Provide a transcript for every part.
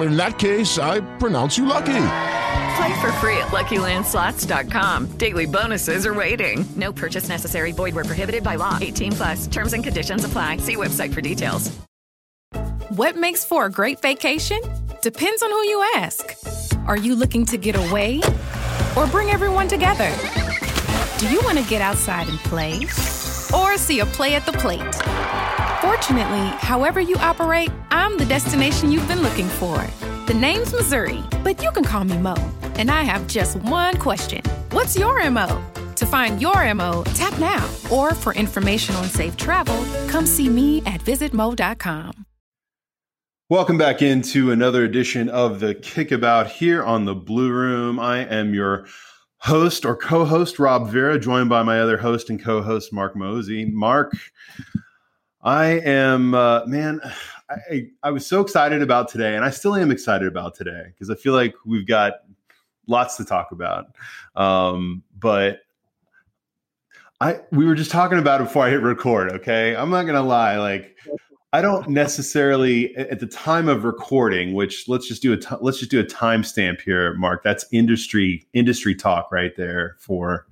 In that case, I pronounce you lucky. Play for free at LuckyLandSlots.com. Daily bonuses are waiting. No purchase necessary. Void where prohibited by law. 18 plus. Terms and conditions apply. See website for details. What makes for a great vacation? Depends on who you ask. Are you looking to get away or bring everyone together? Do you want to get outside and play or see a play at the plate? Fortunately, however you operate, I'm the destination you've been looking for. The name's Missouri, but you can call me Mo. And I have just one question What's your MO? To find your MO, tap now. Or for information on safe travel, come see me at visitmo.com. Welcome back into another edition of the Kickabout here on the Blue Room. I am your host or co-host Rob Vera, joined by my other host and co-host Mark Mosey. Mark, I am uh, man. I, I was so excited about today, and I still am excited about today because I feel like we've got lots to talk about. Um, but I we were just talking about it before I hit record. Okay, I'm not gonna lie, like. I don't necessarily at the time of recording, which let's just do a t- let's just do a timestamp here, Mark. That's industry industry talk right there for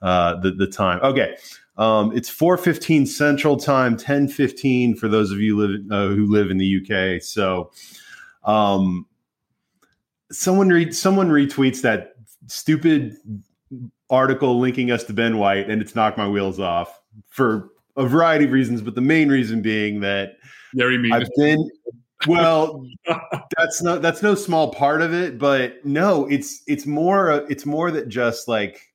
uh, the the time. Okay, um, it's four fifteen Central Time, ten fifteen for those of you live, uh, who live in the UK. So, um, someone re- someone retweets that stupid article linking us to Ben White, and it's knocked my wheels off for a variety of reasons, but the main reason being that very mean. I've been well. that's not that's no small part of it, but no, it's it's more it's more that just like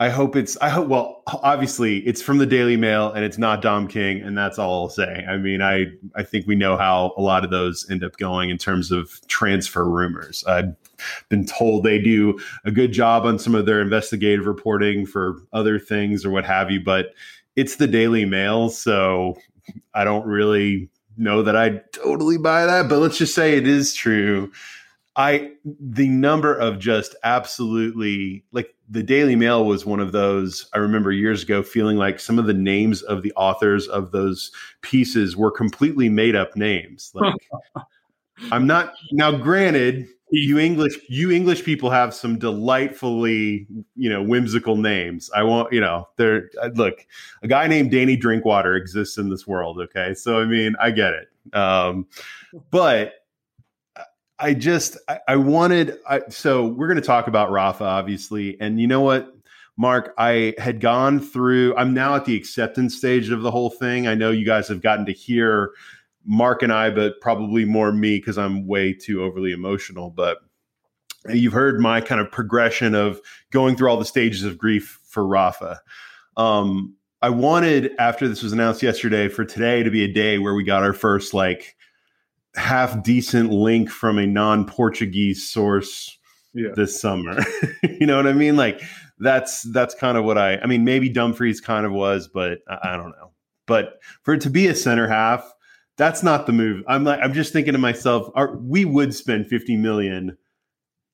I hope it's I hope well obviously it's from the Daily Mail and it's not Dom King and that's all I'll say. I mean I I think we know how a lot of those end up going in terms of transfer rumors. I've been told they do a good job on some of their investigative reporting for other things or what have you, but it's the Daily Mail, so I don't really know that I totally buy that, but let's just say it is true. I the number of just absolutely like the Daily Mail was one of those I remember years ago feeling like some of the names of the authors of those pieces were completely made up names. Like I'm not now granted you English you English people have some delightfully you know whimsical names. I won't, you know there look a guy named Danny Drinkwater exists in this world. Okay, so I mean I get it, um, but I just I, I wanted I, so we're going to talk about Rafa obviously, and you know what. Mark, I had gone through, I'm now at the acceptance stage of the whole thing. I know you guys have gotten to hear Mark and I, but probably more me because I'm way too overly emotional. But you've heard my kind of progression of going through all the stages of grief for Rafa. Um, I wanted, after this was announced yesterday, for today to be a day where we got our first like half decent link from a non Portuguese source Yeah. this summer. you know what I mean? Like that's that's kind of what I I mean maybe Dumfries kind of was, but I, I don't know. But for it to be a center half, that's not the move. I'm like I'm just thinking to myself, our, we would spend 50 million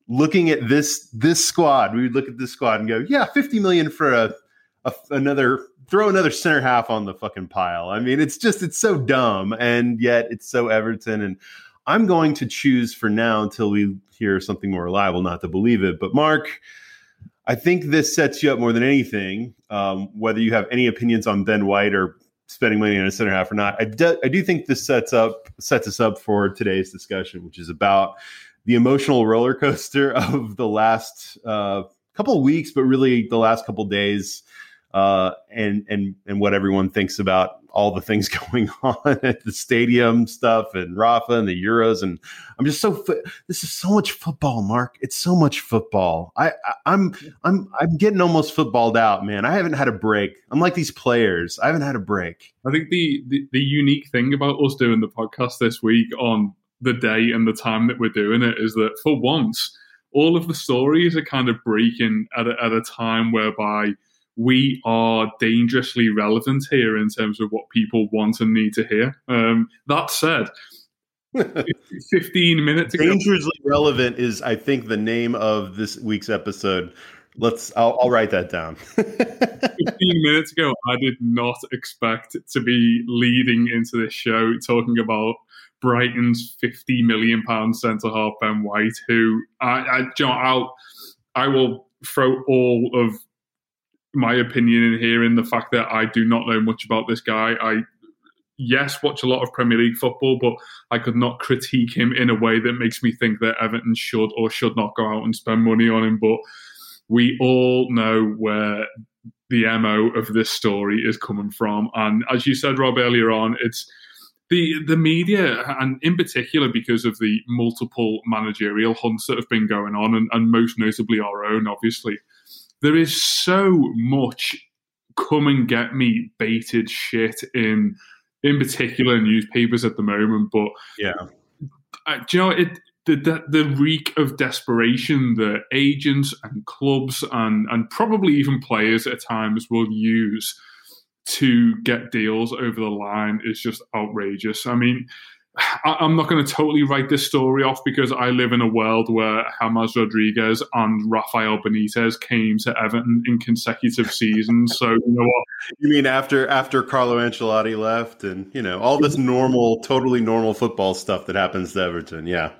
looking at this this squad. We would look at this squad and go, yeah, 50 million for a a, another throw another center half on the fucking pile. I mean, it's just it's so dumb, and yet it's so Everton. And I'm going to choose for now until we hear something more reliable, not to believe it. But Mark, I think this sets you up more than anything. Um, whether you have any opinions on Ben White or spending money on a center half or not, I do, I do think this sets up sets us up for today's discussion, which is about the emotional roller coaster of the last uh, couple of weeks, but really the last couple days, uh, and and and what everyone thinks about all the things going on at the stadium stuff and Rafa and the Euros. And I'm just so this is so much football, Mark. It's so much football. I, I am I'm, I'm I'm getting almost footballed out, man. I haven't had a break. I'm like these players. I haven't had a break. I think the, the the unique thing about us doing the podcast this week on the day and the time that we're doing it is that for once, all of the stories are kind of breaking at a, at a time whereby we are dangerously relevant here in terms of what people want and need to hear. Um, that said, 15 minutes ago. Dangerously relevant is, I think, the name of this week's episode. Let's, I'll, I'll write that down. 15 minutes ago, I did not expect to be leading into this show talking about Brighton's 50 million pound centre half Ben White, who I, I, you know, I'll, I will throw all of my opinion in here in the fact that I do not know much about this guy. I yes watch a lot of Premier League football, but I could not critique him in a way that makes me think that Everton should or should not go out and spend money on him. But we all know where the mo of this story is coming from, and as you said, Rob earlier on, it's the the media, and in particular because of the multiple managerial hunts that have been going on, and, and most notably our own, obviously there is so much come and get me baited shit in in particular newspapers at the moment but yeah. Uh, do you know it the, the, the reek of desperation that agents and clubs and and probably even players at times will use to get deals over the line is just outrageous. I mean I'm not going to totally write this story off because I live in a world where James Rodriguez and Rafael Benitez came to Everton in consecutive seasons. So you know what? You mean after after Carlo Ancelotti left, and you know all this normal, totally normal football stuff that happens to Everton? Yeah.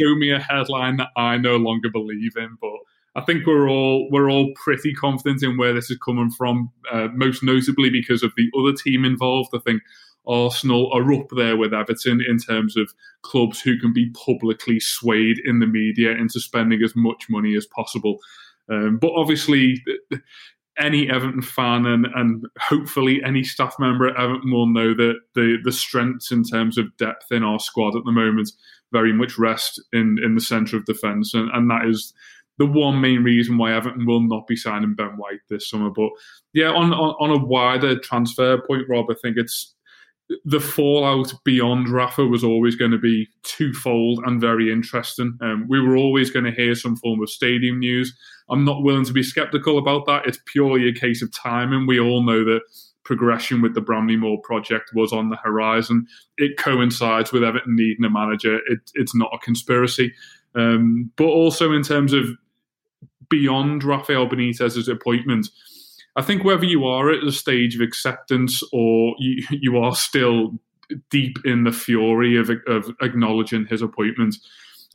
Show me a headline that I no longer believe in, but I think we're all we're all pretty confident in where this is coming from. Uh, most notably because of the other team involved. I think Arsenal are up there with Everton in terms of clubs who can be publicly swayed in the media into spending as much money as possible. Um, but obviously, any Everton fan and, and hopefully any staff member at Everton will know that the, the strengths in terms of depth in our squad at the moment very much rest in, in the centre of defence. And, and that is the one main reason why Everton will not be signing Ben White this summer. But yeah, on, on, on a wider transfer point, Rob, I think it's the fallout beyond Rafa was always going to be twofold and very interesting. Um, we were always going to hear some form of stadium news. I'm not willing to be skeptical about that. It's purely a case of timing. We all know that progression with the Bramley-Moore project was on the horizon. It coincides with Everton needing a manager. It, it's not a conspiracy. Um, but also in terms of beyond Rafael Benitez's appointment, I think whether you are at the stage of acceptance or you, you are still deep in the fury of, of acknowledging his appointment,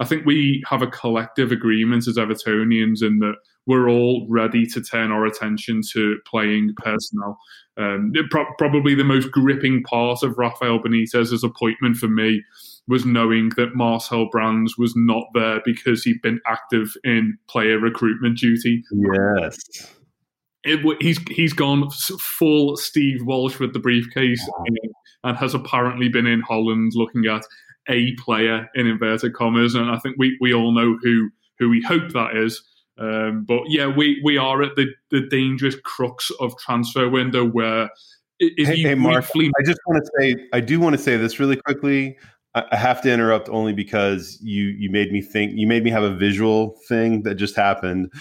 I think we have a collective agreement as Evertonians in that we're all ready to turn our attention to playing personnel. Um, pro- probably the most gripping part of Rafael Benitez's appointment for me was knowing that Marcel Brands was not there because he'd been active in player recruitment duty. Yes it, he's he's gone full Steve Walsh with the briefcase and has apparently been in Holland looking at a player in inverted commas, and I think we, we all know who who we hope that is. Um, but yeah, we, we are at the, the dangerous crux of transfer window where if hey, you hey Mark, briefly... I just want to say I do want to say this really quickly. I have to interrupt only because you you made me think you made me have a visual thing that just happened.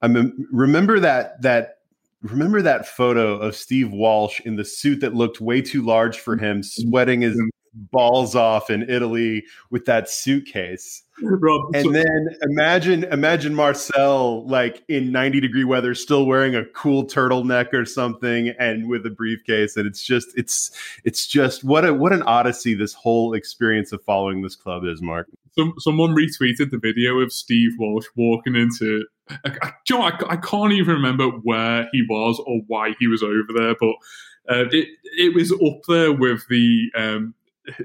I remember that that remember that photo of Steve Walsh in the suit that looked way too large for him, sweating his balls off in Italy with that suitcase. Rob, and so- then imagine imagine Marcel like in 90 degree weather still wearing a cool turtleneck or something and with a briefcase and it's just it's it's just what a what an odyssey this whole experience of following this club is Mark. Some, someone retweeted the video of Steve Walsh walking into. I, I, you know, I, I can't even remember where he was or why he was over there, but uh, it it was up there with the. Um,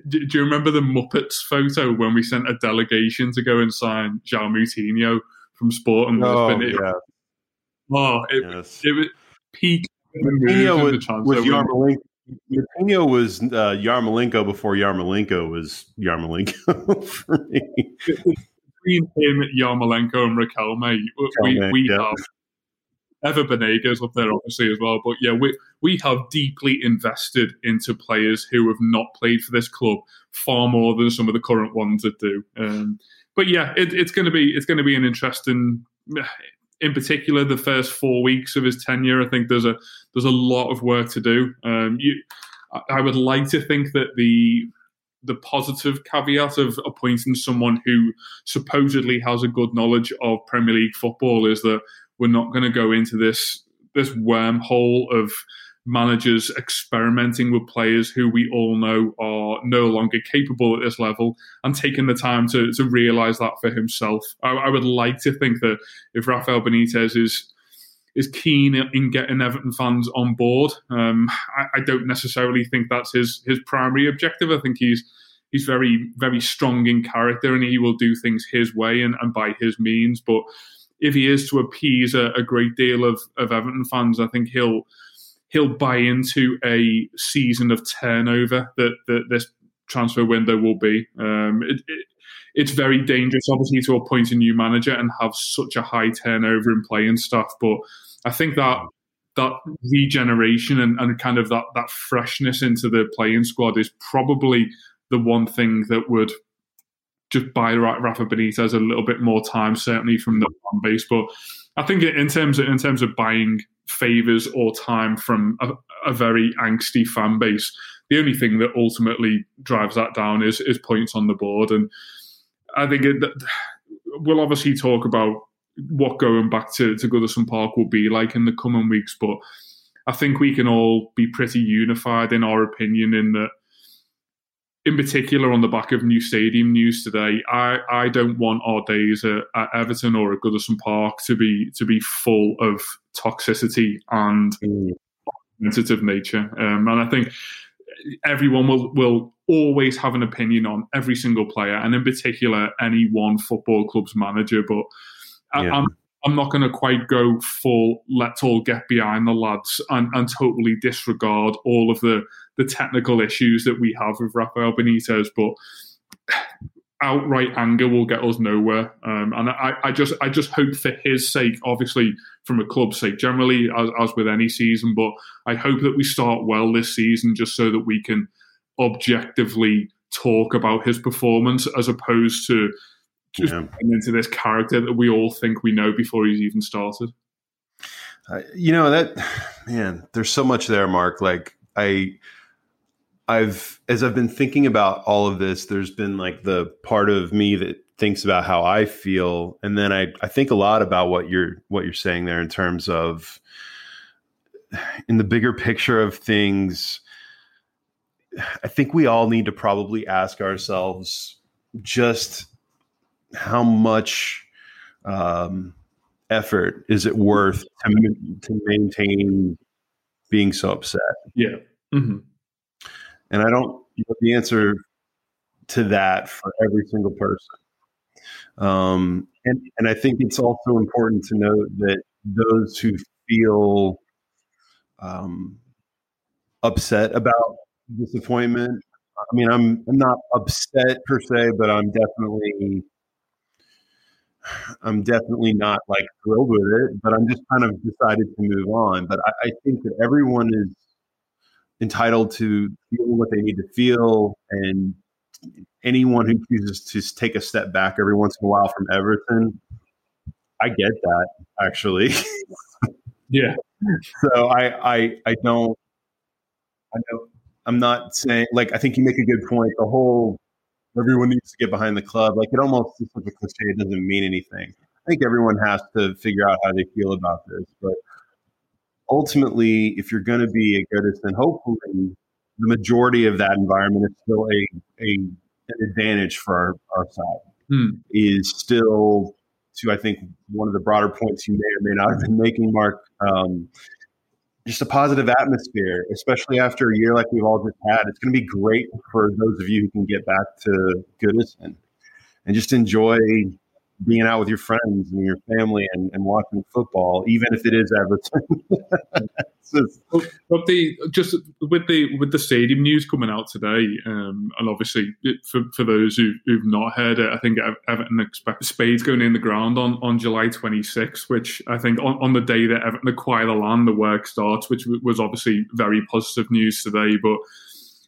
do, do you remember the Muppets photo when we sent a delegation to go and sign João Moutinho from Sporting Oh, Lisbon? It- yeah. oh, it, Yes. it was peak. Moutinho moves in the was, was. Yarmolenko. Moutinho was uh, Yarmolenko before Yarmolenko was Yarmolenko for me. Between him, Yarmolenko, and Riquelme, we, Riquelme, we yeah. have Ever Banegas up there, obviously, as well. But yeah, we, we have deeply invested into players who have not played for this club far more than some of the current ones that do. Um, but yeah, it, it's going to be it's going to be an interesting. In particular, the first four weeks of his tenure, I think there's a there's a lot of work to do. Um, you, I would like to think that the the positive caveat of appointing someone who supposedly has a good knowledge of Premier League football is that we're not going to go into this this wormhole of managers experimenting with players who we all know are no longer capable at this level and taking the time to, to realize that for himself. I, I would like to think that if Rafael Benitez is is keen in getting Everton fans on board. Um, I, I don't necessarily think that's his his primary objective. I think he's he's very very strong in character and he will do things his way and, and by his means. But if he is to appease a, a great deal of, of Everton fans, I think he'll he'll buy into a season of turnover that, that this transfer window will be. Um, it, it, it's very dangerous, obviously, to appoint a new manager and have such a high turnover in playing staff. But I think that that regeneration and, and kind of that that freshness into the playing squad is probably the one thing that would just buy Ra- Rafa Benitez a little bit more time, certainly from the fan base. But I think in terms of in terms of buying favors or time from a, a very angsty fan base, the only thing that ultimately drives that down is is points on the board. And I think it, we'll obviously talk about what going back to, to Goodison Park will be like in the coming weeks, but I think we can all be pretty unified in our opinion in that in particular on the back of new stadium news today, I, I don't want our days at, at Everton or at Goodison Park to be to be full of toxicity and sensitive nature. Um, and I think everyone will will always have an opinion on every single player, and in particular any one football club's manager. But I, Yeah. I'm I'm not going to quite go full. Let's all get behind the lads and, and totally disregard all of the the technical issues that we have with Rafael Benitez, but outright anger will get us nowhere. Um, and I, I just I just hope for his sake, obviously from a club's sake, generally as, as with any season, but I hope that we start well this season just so that we can objectively talk about his performance as opposed to just Yeah. into this character that we all think we know before he's even started. Uh, you know that man there's so much there mark like i i've as i've been thinking about all of this there's been like the part of me that thinks about how i feel and then i i think a lot about what you're what you're saying there in terms of in the bigger picture of things i think we all need to probably ask ourselves just how much um effort is it worth to, to maintain being so upset? Yeah. hmm And I don't know the answer to that for every single person. Um, and, and I think it's also important to note that those who feel um, upset about disappointment, I mean, I'm, I'm not upset per se, but I'm definitely I'm definitely not like thrilled with it, but I'm just kind of decided to move on. But I, I think that everyone is entitled to feel what they need to feel, and anyone who chooses to take a step back every once in a while from Everton, I get that actually. Yeah. so I, I, I don't, I know, I'm not saying like I think you make a good point. The whole everyone needs to get behind the club. Like it almost is such a cliche. It doesn't mean anything. I think everyone has to figure out how they feel about this. But ultimately, if you're going to be a Goodison, hopefully the majority of that environment is still a, a an advantage for our, our side. Hmm. Is still to I think one of the broader points you may or may not have been making, Mark. Um, just a positive atmosphere, especially after a year like we've all just had. It's going to be great for those of you who can get back to Goodison and just enjoy being out with your friends and your family and, and watching football, even if it is Everton. just, but the just with the with the stadium news coming out today, um, and obviously for, for those who, who've not heard it, I think Everton expect Spades going in the ground on, on July 26th, which I think on, on the day that Everton acquire the land, the work starts, which was obviously very positive news today. But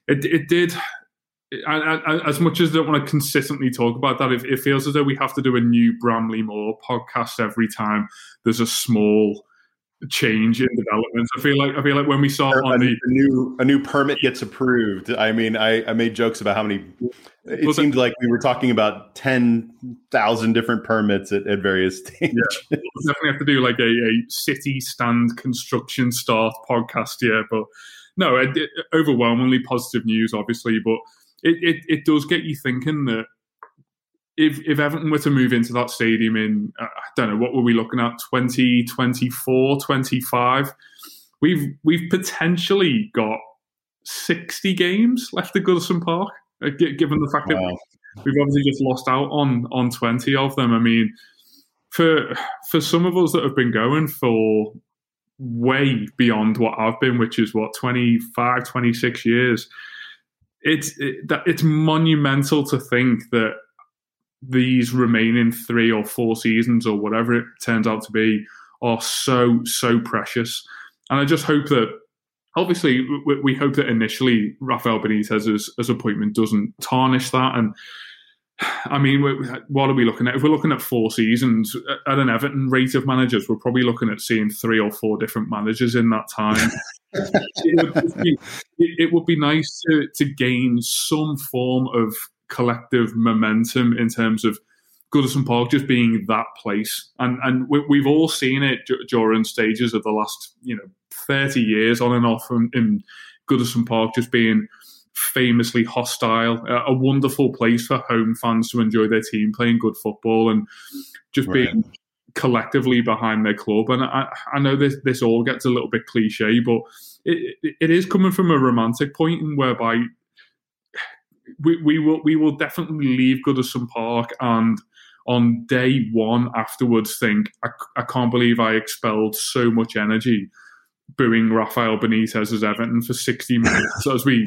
it, it did I, I, as much as I don't want to consistently talk about that, it, it, feels as though we have to do a new Bramley Moore podcast every time there's a small change in development. I feel like I feel like when we saw a, on the a new a new permit gets approved. I mean, I, I made jokes about how many. It well, seemed like we were talking about ten thousand different permits at, at various stages. Yeah, we'll definitely have to do like a, a city stand construction start podcast. Yeah, but no, it, overwhelmingly positive news, obviously, but it, it, it does get you thinking that if if Everton were to move into that stadium in uh, I don't know what were we looking at? 2024 25 we've we've potentially got 60 games left at Goodison Park uh, given the fact wow. that we've obviously just lost out on on 20 of them. I mean for for some of us that have been going for way beyond what I've been which is what 25 26 years it's it, that it's monumental to think that these remaining three or four seasons or whatever it turns out to be are so so precious and i just hope that obviously we, we hope that initially rafael benitez's appointment doesn't tarnish that and I mean, what are we looking at? If we're looking at four seasons at an Everton rate of managers, we're probably looking at seeing three or four different managers in that time. it, would be, nice to, to gain some form of collective momentum in terms of Goodison Park just being that place, and and we, have all seen it during stages of the last you know thirty years on and off in, in Goodison Park just being famously hostile, a wonderful place for home fans to enjoy their team playing good football and just right. being collectively behind their club. And I, I know this this all gets a little bit cliche, but it, it is coming from a romantic point in whereby we, we will we will definitely leave Goodison Park and on day one afterwards think I, I can't believe I expelled so much energy booing Rafael Benitez as Everton for 60 minutes as we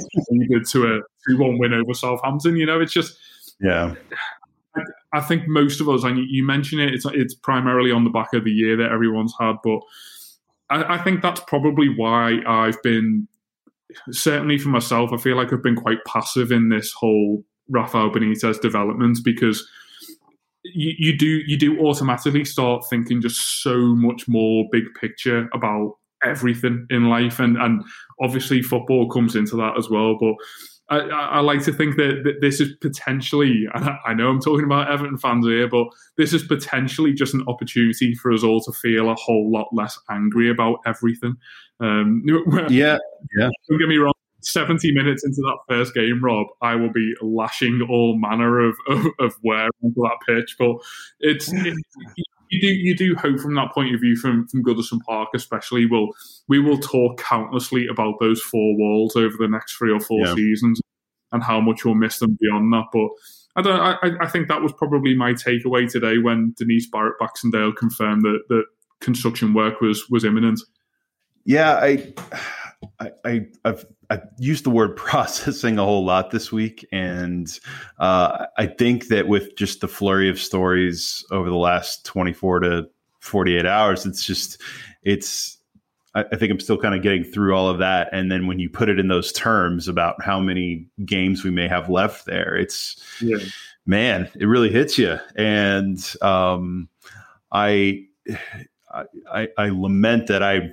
did to uh, a 2 1 win over Southampton. You know, it's just. Yeah. I, think most of us, and you mention it, it's, it's primarily on the back of the year that everyone's had, but I, I think that's probably why I've been, certainly for myself, I feel like I've been quite passive in this whole Rafael Benitez development because. You, you do you do automatically start thinking just so much more big picture about everything in life, and and obviously football comes into that as well. But I, I, like to think that, this is potentially, I know I'm talking about Everton fans here, but this is potentially just an opportunity for us all to feel a whole lot less angry about everything. Um, yeah, yeah. Don't get me wrong. 70 minutes into that first game, Rob, I will be lashing all manner of, of, of wear onto that pitch. But it's, it, you do you do hope from that point of view from from Goodison Park, especially. Will we will talk countlessly about those four walls over the next three or four yeah. seasons and how much we'll miss them beyond that. But I don't. I, I think that was probably my takeaway today when Denise Barrett Baxendale confirmed that that construction work was was imminent. Yeah, I I, I've used the word processing a whole lot this week, and uh, I think that with just the flurry of stories over the last 24 to 48 hours, it's just it's. I, I think I'm still kind of getting through all of that, and then when you put it in those terms about how many games we may have left there, it's yeah. man, it really hits you, and um, I, I I lament that I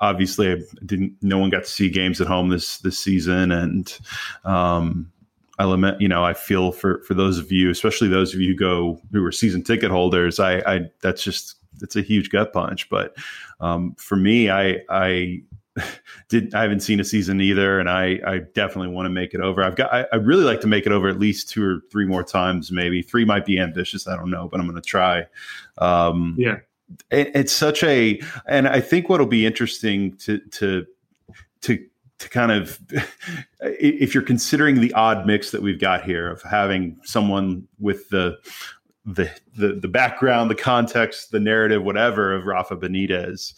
obviously, I didn't. No one got to see games at home this this season, and um, I lament. You know, I feel for for those of you, especially those of you who go who are season ticket holders. I, I that's just it's a huge gut punch. But um, for me, I I did I haven't seen a season either, and I I definitely want to make it over. I've got I, I really like to make it over at least two or three more times. Maybe three might be ambitious. I don't know, but I'm going to try. Um, yeah, it, it's such a, and I think what'll be interesting to to to to kind of if you're considering the odd mix that we've got here of having someone with the the the, the background, the context, the narrative, whatever of Rafa Benitez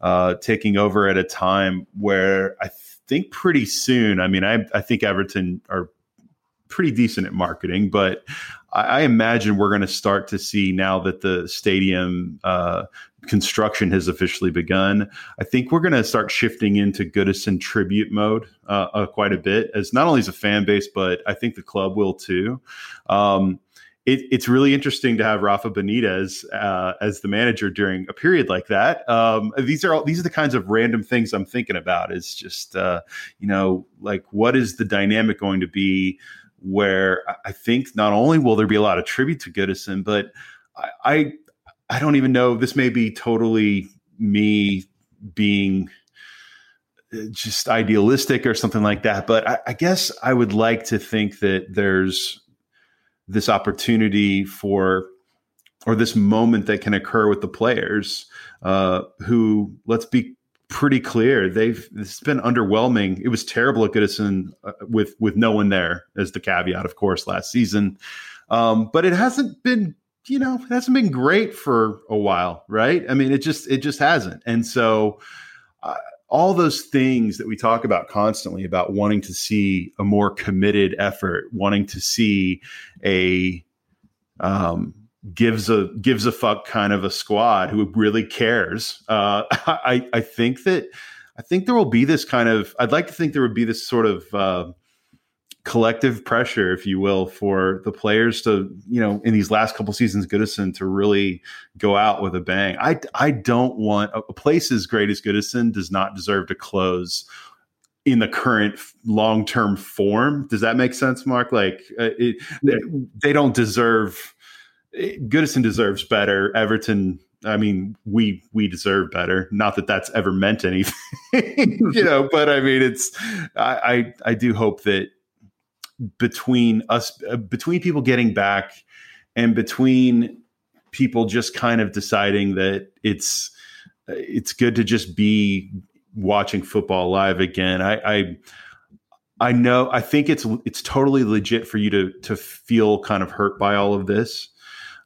uh, taking over at a time where I think pretty soon. I mean, I I think Everton are pretty decent at marketing, but I, imagine we're going to start to see now that the stadium uh, construction has officially begun. I think we're going to start shifting into Goodison tribute mode uh, uh, quite a bit, as not only as a fan base, but I think the club will too. Um, it, it's really interesting to have Rafa Benitez uh, as the manager during a period like that. Um, these are all these are the kinds of random things I'm thinking about. Is just uh, you know like what is the dynamic going to be? Where I think not only will there be a lot of tribute to Goodison, but I, I I don't even know. This may be totally me being uh, just idealistic or something like that. But I, I, guess I would like to think that there's this opportunity for, or this moment that can occur with the players uh, who, let's be pretty clear, they've it's been underwhelming. It was terrible at Goodison uh, with with no one there as the caveat, of course, last season. Um, but it hasn't been you know, it hasn't been great for a while, right? I mean, it just it just hasn't. And so uh, all those things that we talk about constantly about wanting to see a more committed effort, wanting to see a um, gives a gives a fuck kind of a squad who really cares. Uh, I I think that I think there will be this kind of. I'd like to think there would be this sort of. Uh, collective pressure, if you will, for the players to, you know, in these last couple seasons, Goodison to really go out with a bang. I, I don't want a place as great as Goodison does not deserve to close in the current long term form. Does that make sense, Mark? Like, uh, it, they, they don't deserve. Goodison deserves better. Everton I mean, we we deserve better. Not that that's ever meant anything, you know. But I mean, it's I, I I do hope that between us uh, between people getting back and between people just kind of deciding that it's it's good to just be watching football live again. I, I I know I think it's it's totally legit for you to to feel kind of hurt by all of this.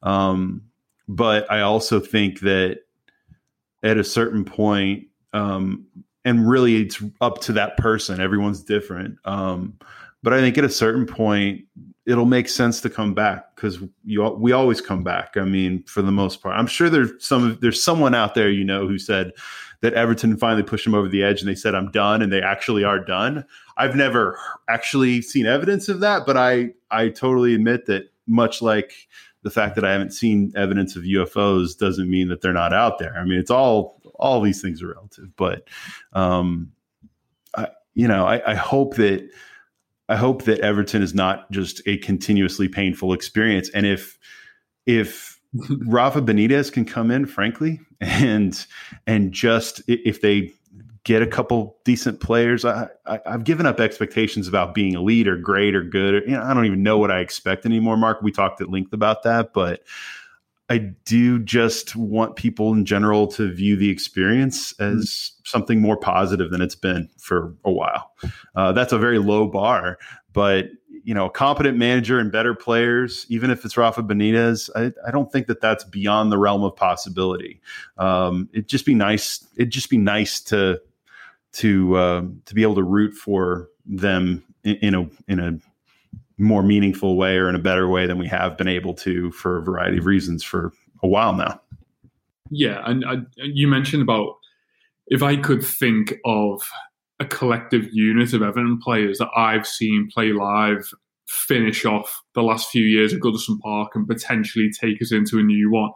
Um, but I also think that at a certain point, um, and really it's up to that person. Everyone's different. Um, but I think at a certain point, it'll make sense to come back because you we always come back. I mean, for the most part, I'm sure there's some there's someone out there you know who said that Everton finally pushed them over the edge and they said I'm done and they actually are done. I've never actually seen evidence of that, but I I totally admit that much like the fact that I haven't seen evidence of UFOs doesn't mean that they're not out there. I mean, it's all all these things are relative, but um, I you know I, I hope that I hope that Everton is not just a continuously painful experience. And if if Rafa Benitez can come in, frankly, and and just if they get a couple decent players, I, I have given up expectations about being elite or great or good. Or, you know, I don't even know what I expect anymore. Mark, we talked at length about that, but I do just want people in general to view the experience as mm-hmm. something more positive than it's been for a while. Uh, that's a very low bar, but you know, a competent manager and better players, even if it's Rafa Benitez, I, I don't think that that's beyond the realm of possibility. Um, it'd just be nice. It'd just be nice to to uh, to be able to root for them in, in a in a more meaningful way or in a better way than we have been able to for a variety of reasons for a while now. Yeah, and I, you mentioned about if I could think of a collective unit of Everton players that I've seen play live finish off the last few years at Goodison Park and potentially take us into a new one.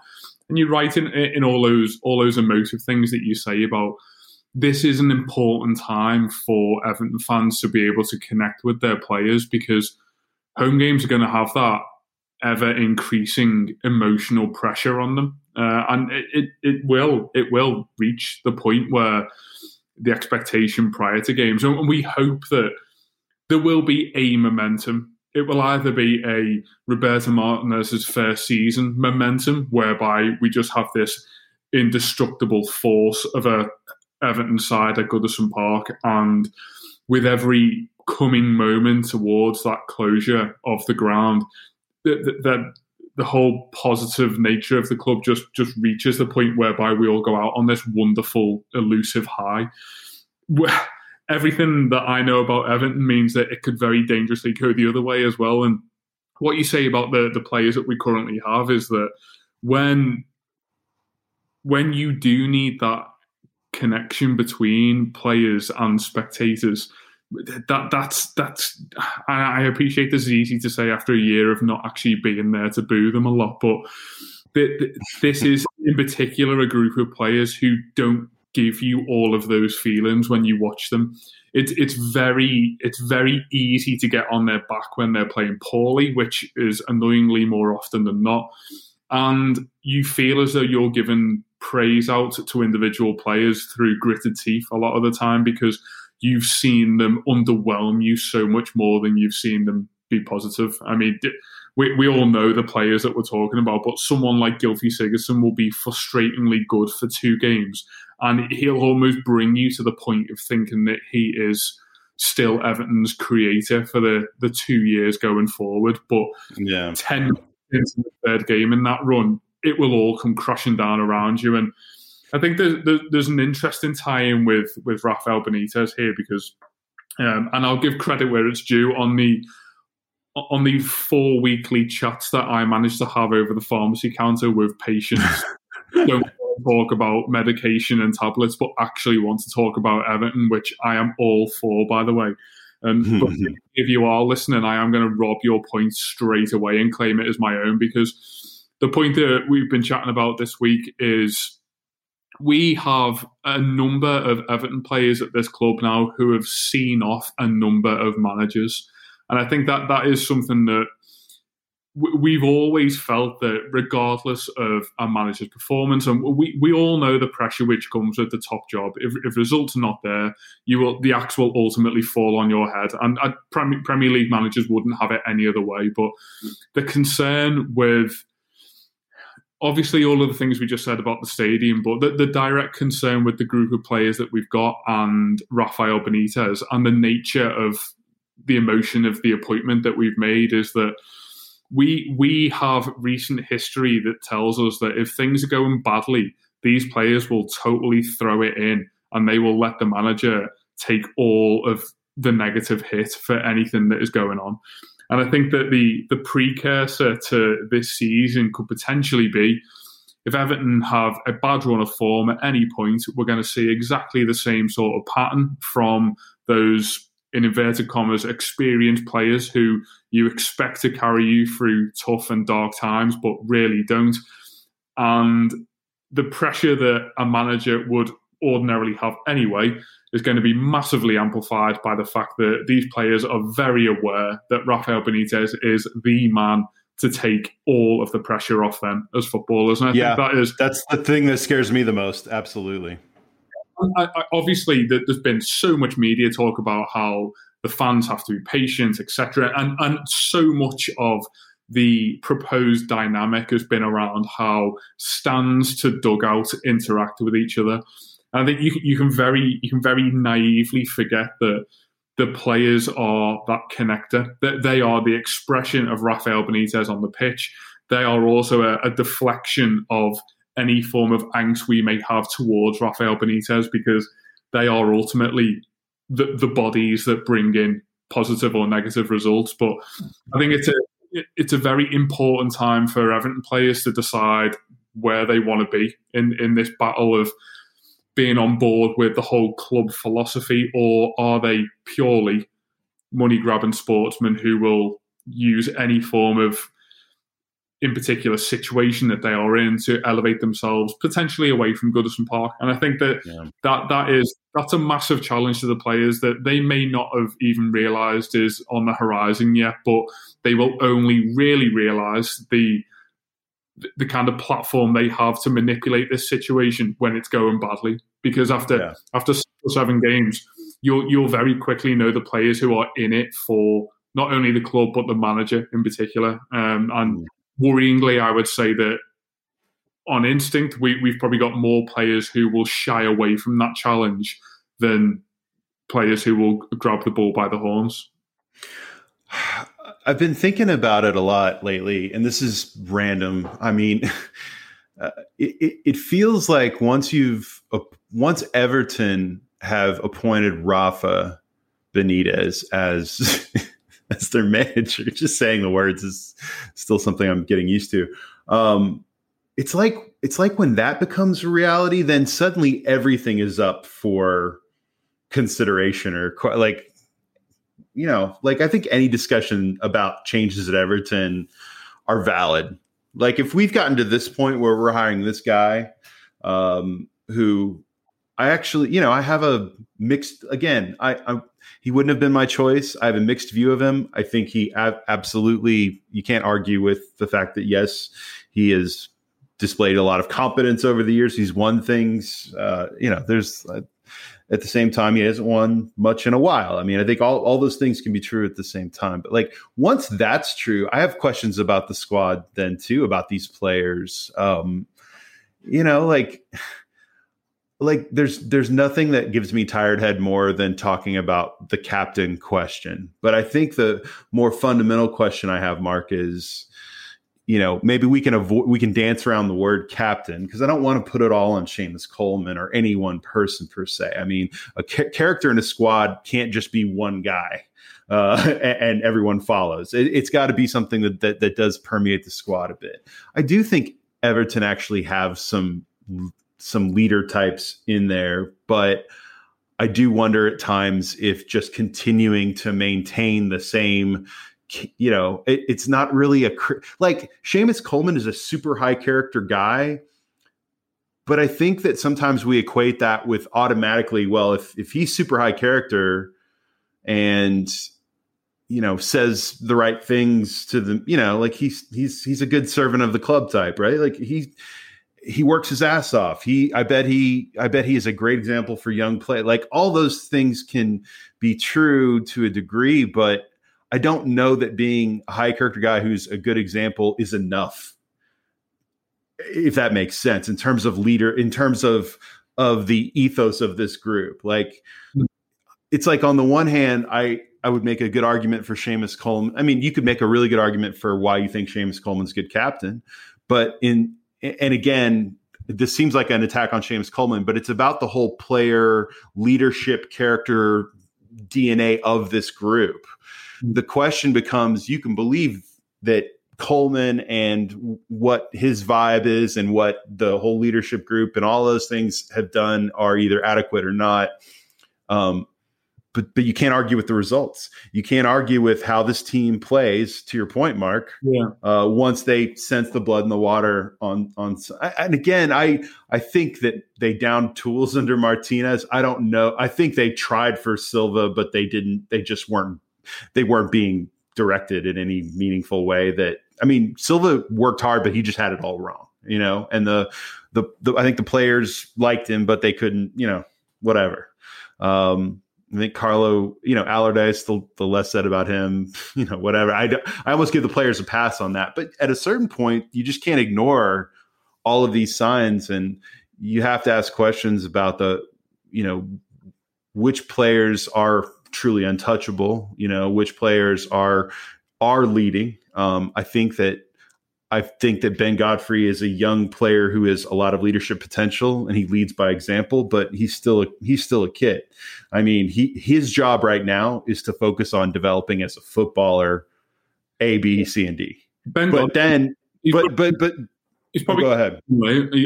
And you're right in in all those all those emotive things that you say about this is an important time for Everton fans to be able to connect with their players because home games are going to have that ever increasing emotional pressure on them, uh, and it, it, it will it will reach the point where the expectation prior to games, and we hope that there will be a momentum. It will either be a Roberto Martinez's first season momentum, whereby we just have this indestructible force of a Everton side at Goodison Park, and with every coming moment towards that closure of the ground, that, that the whole positive nature of the club just just reaches the point whereby we all go out on this wonderful, elusive high. Everything that I know about Everton means that it could very dangerously go the other way as well. And what you say about the the players that we currently have is that when when you do need that connection between players and spectators, that that's that's I, appreciate this is easy to say after a year of not actually being there to boo them a lot, but this is in particular a group of players who don't give you all of those feelings when you watch them. It's it's very it's very easy to get on their back when they're playing poorly, which is annoyingly more often than not. And you feel as though you're giving praise out to individual players through gritted teeth a lot of the time because you've seen them underwhelm you so much more than you've seen them be positive. I mean, we, we all know the players that we're talking about, but someone like Gylfi Sigurdsson will be frustratingly good for two games, and he'll almost bring you to the point of thinking that he is still Everton's creator for the, the two years going forward. But yeah. 10 into the third game in that run, it will all come crashing down around you. And I think there's there's an interesting tie-in with with Rafael Benitez here because, um, and I'll give credit where it's due on the on the four weekly chats that I managed to have over the pharmacy counter with patients. don't talk about medication and tablets, but actually want to talk about Everton, which I am all for, by the way. And if you are listening, I am going to rob your point straight away and claim it as my own because the point that we've been chatting about this week is we have a number of Everton players at this club now who have seen off a number of managers. And I think that that is something that we've always felt that regardless of a manager's performance, and we, we all know the pressure which comes with the top job. If, if results are not there, you will the axe will ultimately fall on your head. And uh, Premier League managers wouldn't have it any other way. But the concern with obviously all of the things we just said about the stadium, but the, the, direct concern with the group of players that we've got and Rafael Benitez and the nature of the emotion of the appointment that we've made is that we we have recent history that tells us that if things are going badly, these players will totally throw it in and they will let the manager take all of the negative hit for anything that is going on. And I think that the the precursor to this season could potentially be if Everton have a bad run of form at any point, we're going to see exactly the same sort of pattern from those in inverted commas experienced players who you expect to carry you through tough and dark times, but really don't. And the pressure that a manager would ordinarily have anyway is going to be massively amplified by the fact that these players are very aware that Rafael Benitez is the man to take all of the pressure off them as footballers. And I yeah, think that is that's the thing that scares me the most. Absolutely. I, I, obviously, there's been so much media talk about how the fans have to be patient, etc., and and so much of the proposed dynamic has been around how stands to dugout interact with each other. I think you you can very you can very naively forget that the players are that connector. That they are the expression of Rafael Benitez on the pitch. They are also a, a deflection of any form of angst we may have towards Rafael Benitez because they are ultimately the, the bodies that bring in positive or negative results. But I think it's a it's a very important time for Everton players to decide where they want to be in in this battle of being on board with the whole club philosophy, or are they purely money grabbing sportsmen who will use any form of in particular situation that they are in to elevate themselves potentially away from Goodison Park. And I think that yeah. that that is that's a massive challenge to the players that they may not have even realised is on the horizon yet, but they will only really realise the the kind of platform they have to manipulate this situation when it's going badly. Because after yeah. after seven games, you'll you'll very quickly know the players who are in it for not only the club but the manager in particular. Um, and mm worryingly, I would say that on instinct, we, we've probably got more players who will shy away from that challenge than players who will grab the ball by the horns. I've been thinking about it a lot lately, and this is random. I mean, uh, it, it, feels like once you've uh, once Everton have appointed Rafa Benitez as as their manager. Just saying the words is still something I'm getting used to. Um, it's like it's like when that becomes a reality, then suddenly everything is up for consideration or like you know, like I think any discussion about changes at Everton are valid. Like if we've gotten to this point where we're hiring this guy, um, who I actually, you know, I have a mixed. Again, I, I he wouldn't have been my choice. I have a mixed view of him. I think he ab- absolutely, you can't argue with the fact that, yes, he has displayed a lot of competence over the years. He's won things. Uh, you know, there's, uh, at the same time, he hasn't won much in a while. I mean, I think all, all those things can be true at the same time. But like, once that's true, I have questions about the squad then too, about these players. Um, you know, like, like there's there's nothing that gives me tired head more than talking about the captain question but i think the more fundamental question i have mark is you know maybe we can avoid we can dance around the word captain because i don't want to put it all on Seamus coleman or any one person per se. I mean a ca- character in a squad can't just be one guy uh, and, and, everyone follows. It, has got to be something that, that that does permeate the squad a bit. I do think everton actually have some some leader types in there, but I do wonder at times if just continuing to maintain the same, you know, it, it's not really a like Seamus Coleman is a super high character guy, but I think that sometimes we equate that with automatically. Well, if if he's super high character and you know says the right things to the you know like he's he's he's a good servant of the club type right like he he works his ass off. He, I bet he, I bet he is a great example for young play. Like all those things can be true to a degree, but I don't know that being a high character guy who's a good example is enough. If that makes sense in terms of leader, in terms of of the ethos of this group, like hmm. it's like on the one hand, I I would make a good argument for Seamus Coleman. I mean, you could make a really good argument for why you think Seamus Coleman's good captain, but in and again, this seems like an attack on Seamus Coleman, but it's about the whole player leadership character DNA of this group. The question becomes you can believe that Coleman and what his vibe is and what the whole leadership group and all those things have done are either adequate or not. Um, but but you can't argue with the results. You can't argue with how this team plays. To your point, Mark. Yeah. Uh, once they sense the blood in the water on on, and again, I I think that they downed tools under Martinez. I don't know. I think they tried for Silva, but they didn't. They just weren't. They weren't being directed in any meaningful way. That I mean, Silva worked hard, but he just had it all wrong. You know, and the the, the I think the players liked him, but they couldn't. You know, whatever. Um, I think Carlo, you know, Allardyce, the, the less said about him, you know, whatever. I, I almost give the players a pass on that. But at a certain point, you just can't ignore all of these signs. And you have to ask questions about the, you know, which players are truly untouchable, you know, which players are are leading. Um, I think that I think that Ben Godfrey is a young player who has a lot of leadership potential and he leads by example, but he's still a, he's still a kid. I mean, he his job right now is to focus on developing as a footballer, A, B, C, and D. Ben but then, but but but he's probably go ahead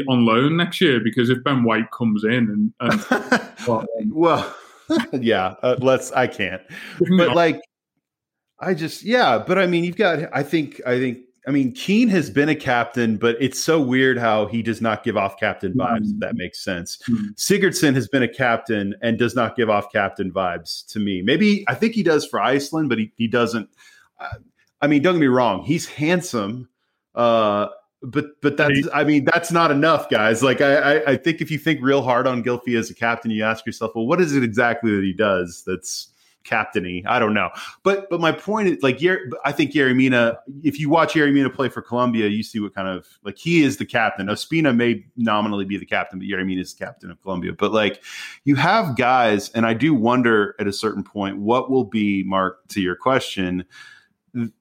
on loan next year because if Ben White comes in and, and well, well yeah, uh, let's. I can't, but like, I just yeah, but I mean, you've got. I think I think I mean, Keane has been a captain, but it's so weird how he does not give off captain vibes. Mm-hmm. If that makes sense. Mm-hmm. Sigurdsson has been a captain and does not give off captain vibes to me. Maybe I think he does for Iceland, but he he doesn't. Uh, I mean, don't get me wrong; he's handsome. Uh, but but that's I mean that's not enough, guys. Like I, I, I think if you think real hard on Gylfi as a captain, you ask yourself, well, what is it exactly that he does that's captainy? I don't know. But but my point is like I think Yerry Mina, if you watch Yerry Mina play for Colombia, you see what kind of like he is the captain. Ospina may nominally be the captain, but Yerry Mina is the captain of Colombia. But like you have guys, and I do wonder at a certain point what will be Mark to your question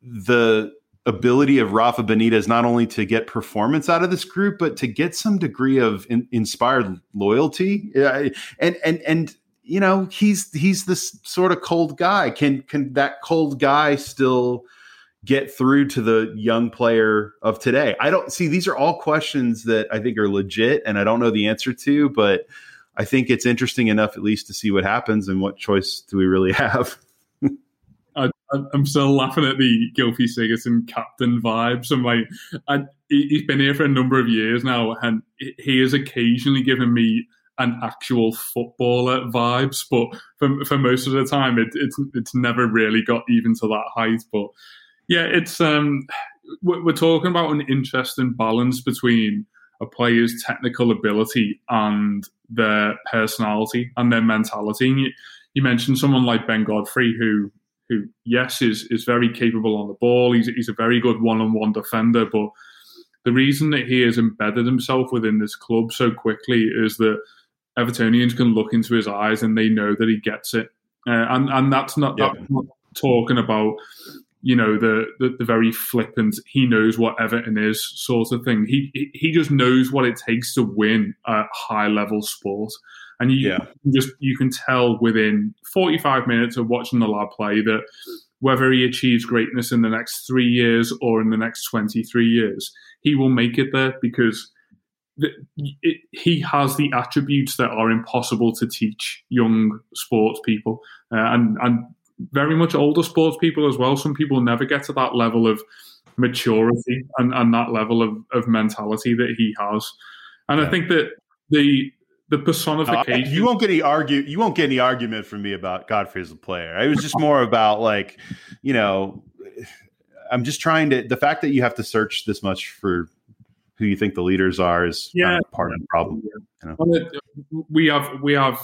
the ability of Rafa Benitez not only to get performance out of this group, but to get some degree of in, inspired loyalty. and and and you know he's he's this sort of cold guy. Can can that cold guy still? get through to the young player of today? I don't see these are all questions that I think are legit and I don't know the answer to, but I think it's interesting enough at least to see what happens and what choice do we really have. I, am still laughing at the Gylfi Sigurdsson captain vibes. I'm like, I, he's been here for a number of years now, and he has occasionally given me an actual footballer vibes, but for, for most of the time, it, it's it's never really got even to that height. But yeah, it's um, we're talking about an interesting balance between a player's technical ability and their personality and their mentality. And you, you mentioned someone like Ben Godfrey, who who, yes, is is very capable on the ball. He's he's a very good one on one defender, but the reason that he has embedded himself within this club so quickly is that Evertonians can look into his eyes and they know that he gets it, uh, and and that's not, yeah. that's not talking about you know the, the, the very flippant he knows what Everton is sort of thing. He he just knows what it takes to win a high level sport, and you yeah. just you can tell within 45 minutes of watching the lad play that whether he achieves greatness in the next three years or in the next 23 years, he will make it there because the, it, he has the attributes that are impossible to teach young sports people uh, and and very much older sports people as well. Some people never get to that level of maturity and, and that level of, of mentality that he has. And yeah. I think that the the personification. Uh, you won't get any argue. You won't get any argument from me about Godfrey as a player. It was just more about like, you know, I'm just trying to. The fact that you have to search this much for who you think the leaders are is yeah. Kind of part of the problem. You know? We have we have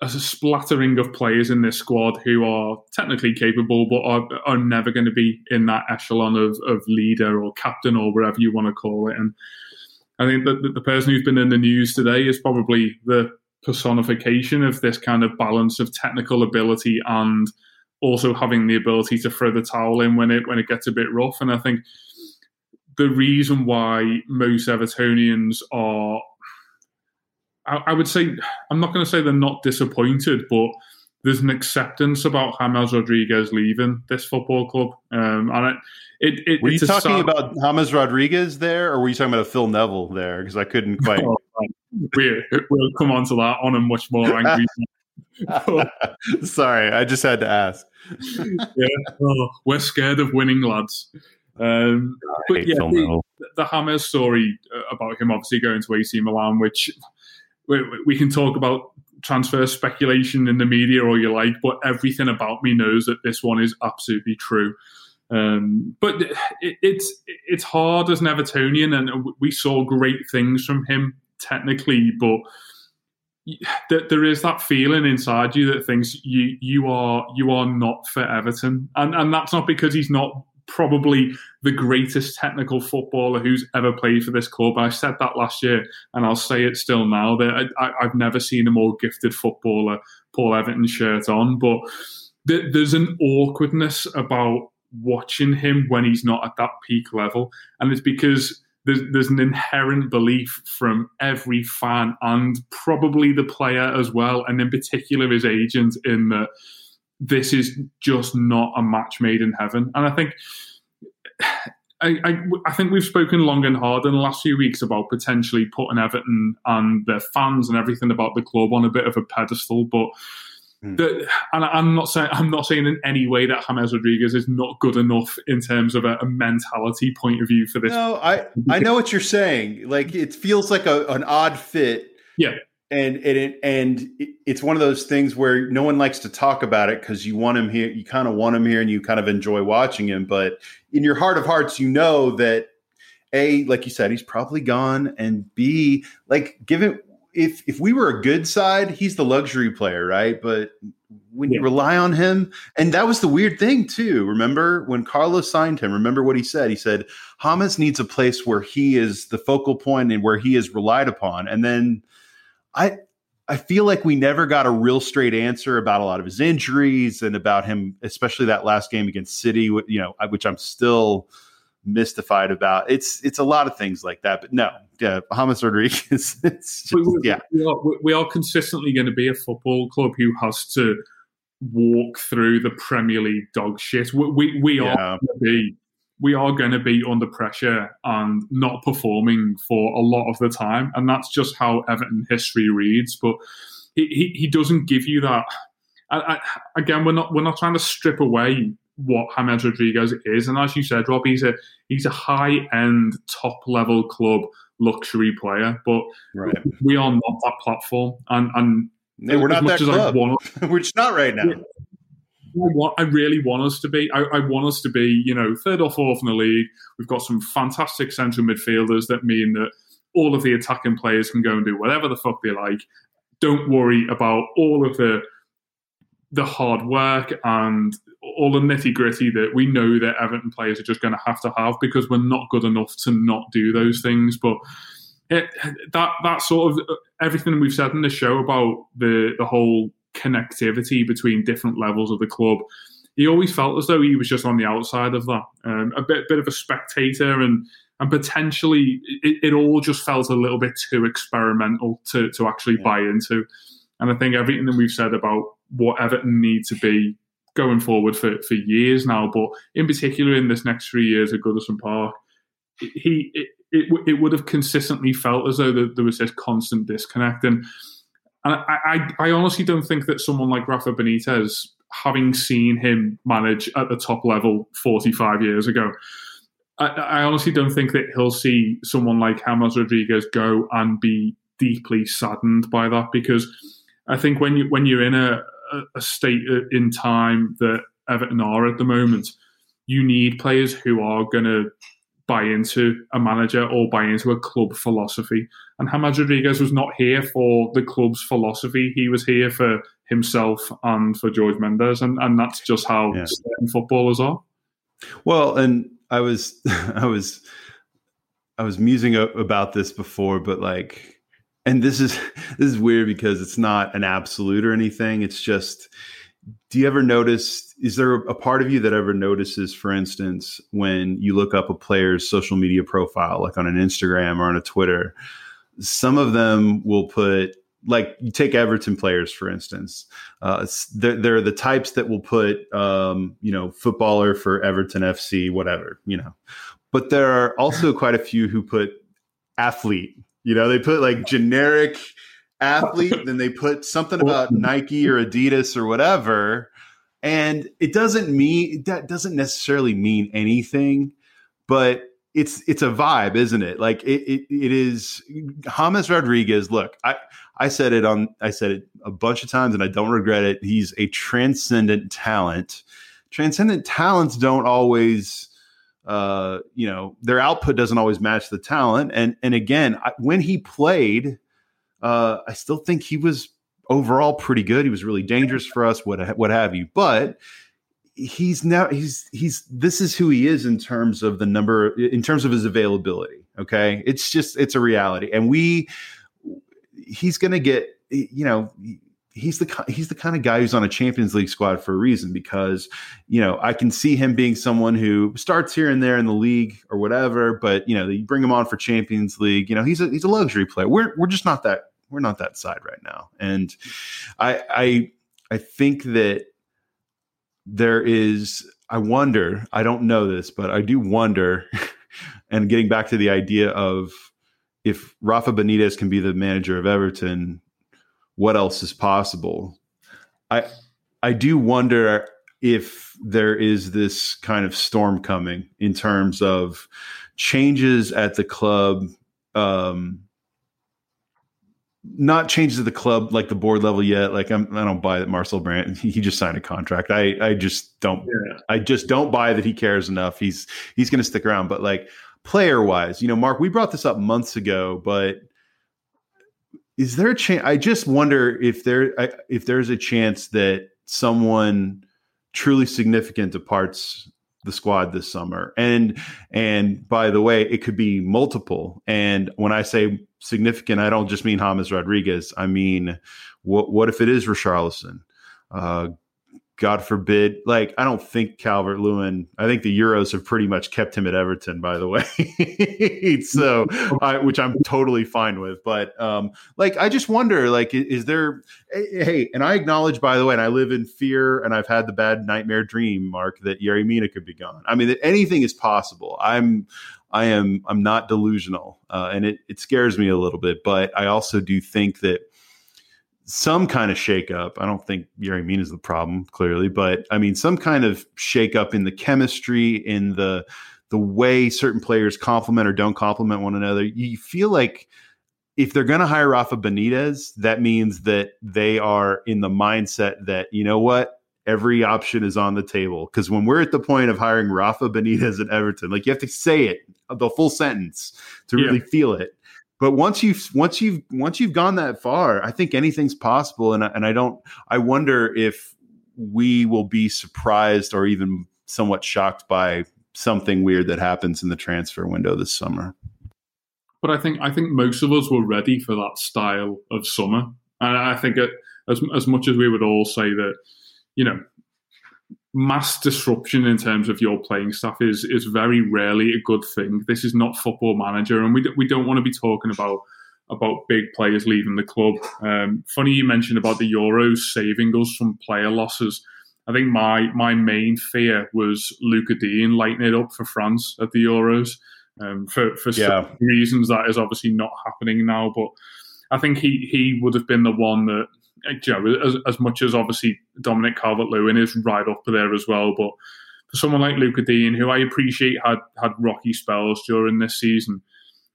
a splattering of players in this squad who are technically capable, but are, are never going to be in that echelon of, of leader or captain or whatever you want to call it. And I think that the person who's been in the news today is probably the personification of this kind of balance of technical ability and also having the ability to throw the towel in when it when it gets a bit rough. And I think the reason why most Evertonians are I, I would say I'm not going to say they're not disappointed, but there's an acceptance about James Rodriguez leaving this football club. Um, and it, it, it were you talking sad... about James Rodriguez there, or were you talking about Phil Neville there? Because I couldn't quite. oh, we, will come on to that on a much more angry. Sorry, I just had to ask. yeah, oh, we're scared of winning, lads. Um, but yeah, the, the James story uh, about him obviously going to AC Milan, which we, we can talk about transfer speculation in the media all you like, but everything about me knows that this one is absolutely true. Um, but it, it's it's hard as an Evertonian, and we saw great things from him technically, but there is that feeling inside you that thinks you you are you are not for Everton, and and that's not because he's not probably the greatest technical footballer who's ever played for this club. I said that last year, and I'll say it still now. That I, have never seen a more gifted footballer, Paul Everton shirt on. But th- there's an awkwardness about watching him when he's not at that peak level, and it's because there's, there's an inherent belief from every fan and probably the player as well, and in particular his agent, in that this is just not a match made in heaven. And I think. I, I, I, think we've spoken long and hard in the last few weeks about potentially putting Everton and their fans and everything about the club on a bit of a pedestal. But mm. the, and I'm not saying I'm not saying in any way that James Rodriguez is not good enough in terms of a, a mentality point of view for this. No, I I know what you're saying. Like it feels like a, an odd fit. Yeah. And it, and it's one of those things where no one likes to talk about it because you want him here, you kind of want him here, and you kind of enjoy watching him. But in your heart of hearts, you know that a like you said, he's probably gone, and b like given if if we were a good side, he's the luxury player, right? But when yeah. you rely on him, and that was the weird thing too. Remember when Carlos signed him? Remember what he said? He said James needs a place where he is the focal point and where he is relied upon. And then I I feel like we never got a real straight answer about a lot of his injuries and about him, especially that last game against City. You know, which I'm still mystified about. It's it's a lot of things like that, but no, yeah, James Rodriguez. It's just, we, yeah, we are, we are consistently going to be a football club who has to walk through the Premier League dog shit. We we, we yeah. are going to be we are going to be under pressure and not performing for a lot of the time, and that's just how Everton history reads. But he he, he doesn't give you that. I, I, again, we're not we're not trying to strip away what James Rodriguez is. And as you said, Rob, he's a he's a high end, top level club luxury player. But right. we are not that platform, and and no, we're not that club. Want, we're just not right now. I, want, I really want us to be. I, I, want us to be, you know, third or fourth in the league. We've got some fantastic central midfielders that mean that all of the attacking players can go and do whatever the fuck they like. Don't worry about all of the the hard work and all the nitty gritty that we know that Everton players are just going to have to have because we're not good enough to not do those things. But it, that that sort of uh, everything we've said in the show about the the whole connectivity between different levels of the club. He always felt as though he was just on the outside of that, um, a bit bit of a spectator, and and potentially it, it, all just felt a little bit too experimental to to actually yeah. buy into. And I think everything that we've said about what Everton need to be going forward for, for years now, but in particular in this next three years at Goodison Park, he it, it, it would have consistently felt as though there was this constant disconnect. And, and I, I, I honestly don't think that someone like Rafa Benitez, having seen him manage at the top level 45 years ago, I, I honestly don't think that he'll see someone like James Rodriguez go and be deeply saddened by that. Because I think when you when you're in a, a state uh, in time that Everton are at the moment, you need players who are going to buy into a manager or buy into a club philosophy. And James Rodriguez was not here for the club's philosophy. He was here for himself and for George Mendes. And, and that's just how yeah. certain footballers are. Well, and I was, I was, I was musing about this before, but like, and this is this is weird because it's not an absolute or anything it's just do you ever notice is there a part of you that ever notices for instance when you look up a player's social media profile like on an instagram or on a twitter? Some of them will put like you take everton players for instance. Uh, they're, they're, the types that will put um, you know footballer for everton fc whatever you know. But there are also quite a few who put athlete you know, they put like generic athlete, then they put something about Nike or Adidas or whatever. And it doesn't mean that doesn't necessarily mean anything, but it's it's a vibe, isn't it? Like it it, it is James Rodriguez. Look, I I said it on I said it a bunch of times and I don't regret it. He's a transcendent talent. Transcendent talents don't always uh, you know, their output doesn't always match the talent. And and again, I, when he played, uh, I still think he was overall pretty good. He was really dangerous for us, what what have you. But he's now he's he's this is who he is in terms of the number in terms of his availability. Okay, it's just it's a reality, and we he's going to get you know he's the he's the kind of guy who's on a Champions League squad for a reason because you know I can see him being someone who starts here and there in the league or whatever, but you know you bring him on for Champions League, you know he's a he's a luxury player. We're we're just not that we're not that side right now, and I I I think that there is I wonder I don't know this, but I do wonder, and getting back to the idea of if Rafa Benitez can be the manager of Everton what else is possible. I I do wonder if there is this kind of storm coming in terms of changes at the club. Um, not changes at the club like the board level yet. Like I'm, I don't buy that Marcel Brands. He just signed a contract. I, I just don't. Yeah. I just don't buy that he cares enough. He's he's going to stick around. But like player wise, you know, Mark, we brought this up months ago, but is there a chance? I just wonder if there I, if there's a chance that someone truly significant departs the squad this summer. And and by the way, it could be multiple. And when I say significant, I don't just mean James Rodriguez. I mean, what what if it is Richarlison? Uh, God forbid. Like, I don't think Calvert Lewin, I think the Euros have pretty much kept him at Everton, by the way. so, I, which I'm totally fine with. But, um, like, I just wonder, like, is there, hey, and I acknowledge, by the way, and I live in fear and I've had the bad nightmare dream, Mark, that Yerry Mina could be gone. I mean, that anything is possible. I'm, I am, I'm not delusional. Uh, and it, it scares me a little bit, but I also do think that some kind of shakeup. I don't think Yerry Mina is the problem, clearly, but I mean some kind of shakeup in the chemistry, in the the way certain players complement or don't complement one another. You feel like if they're going to hire Rafa Benitez, that means that they are in the mindset that you know what every option is on the table. Because when we're at the point of hiring Rafa Benitez at Everton, like you have to say it the full sentence to really yeah. feel it but once you've once you've once you've gone that far, I think anything's possible. And and I don't. I wonder if we will be surprised or even somewhat shocked by something weird that happens in the transfer window this summer. But I think I think most of us were ready for that style of summer, and I think it, as as much as we would all say that, you know, mass disruption in terms of your playing staff is is very rarely a good thing. This is not football manager, and we we don't want to be talking about about big players leaving the club. Um, funny you mentioned about the Euros saving us from player losses. I think my my main fear was Luca Digne lighting it up for France at the Euros. Um, for for yeah. reasons that is obviously not happening now, but I think he he would have been the one that you know, as, as much as obviously Dominic Calvert Lewin is right up there as well, but for someone like Lucas Digne, who I appreciate had had rocky spells during this season,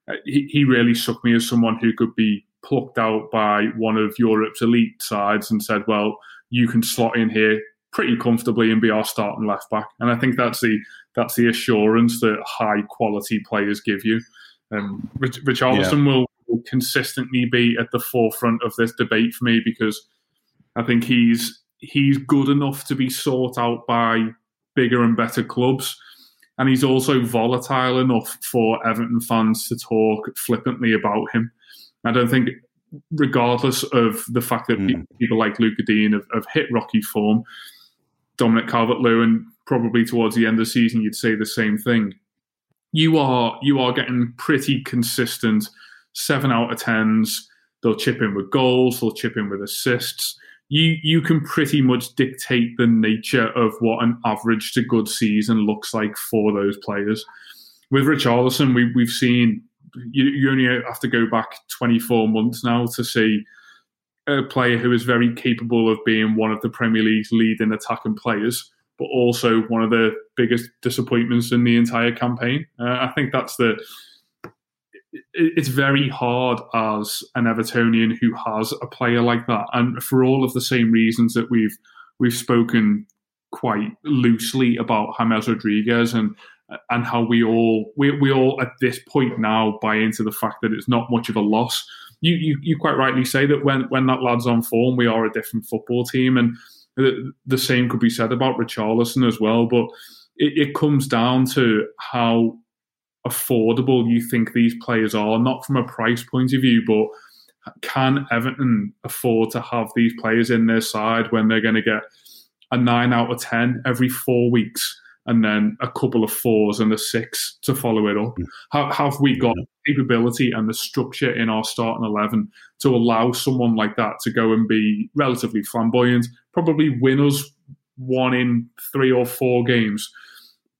uh, he, he really struck me as someone who could be plucked out by one of Europe's elite sides and said, "Well, you can slot in here pretty comfortably and be our starting left back." And I think that's the that's the assurance that high quality players give you. Um, Rich, Richarlison yeah. will will consistently be at the forefront of this debate for me because I think he's he's good enough to be sought out by bigger and better clubs. And he's also volatile enough for Everton fans to talk flippantly about him. I don't think, regardless of the fact that mm. people like Lucas Digne have, have hit rocky form, Dominic Calvert Lewin, probably towards the end of the season, you'd say the same thing. You are you are getting pretty consistent seven out of tens. They'll chip in with goals. They'll chip in with assists. You you can pretty much dictate the nature of what an average to good season looks like for those players. With Richarlison, we we've seen you, you only have to go back 24 months now to see a player who is very capable of being one of the Premier League's leading attacking players, but also one of the biggest disappointments in the entire campaign. Uh, I think that's the it's very hard as an Evertonian who has a player like that, and for all of the same reasons that we've we've spoken quite loosely about James Rodriguez and and how we all we, we all at this point now buy into the fact that it's not much of a loss. You, you you quite rightly say that when when that lad's on form, we are a different football team, and the, the same could be said about Richarlison as well. But it, it comes down to how affordable you think these players are, not from a price point of view, but can Everton afford to have these players in their side when they're going to get a nine out of 10 every four weeks and then a couple of fours and a six to follow it up? Hmm. Have, have we got capability and the structure in our starting 11 to allow someone like that to go and be relatively flamboyant, probably win us one in three or four games?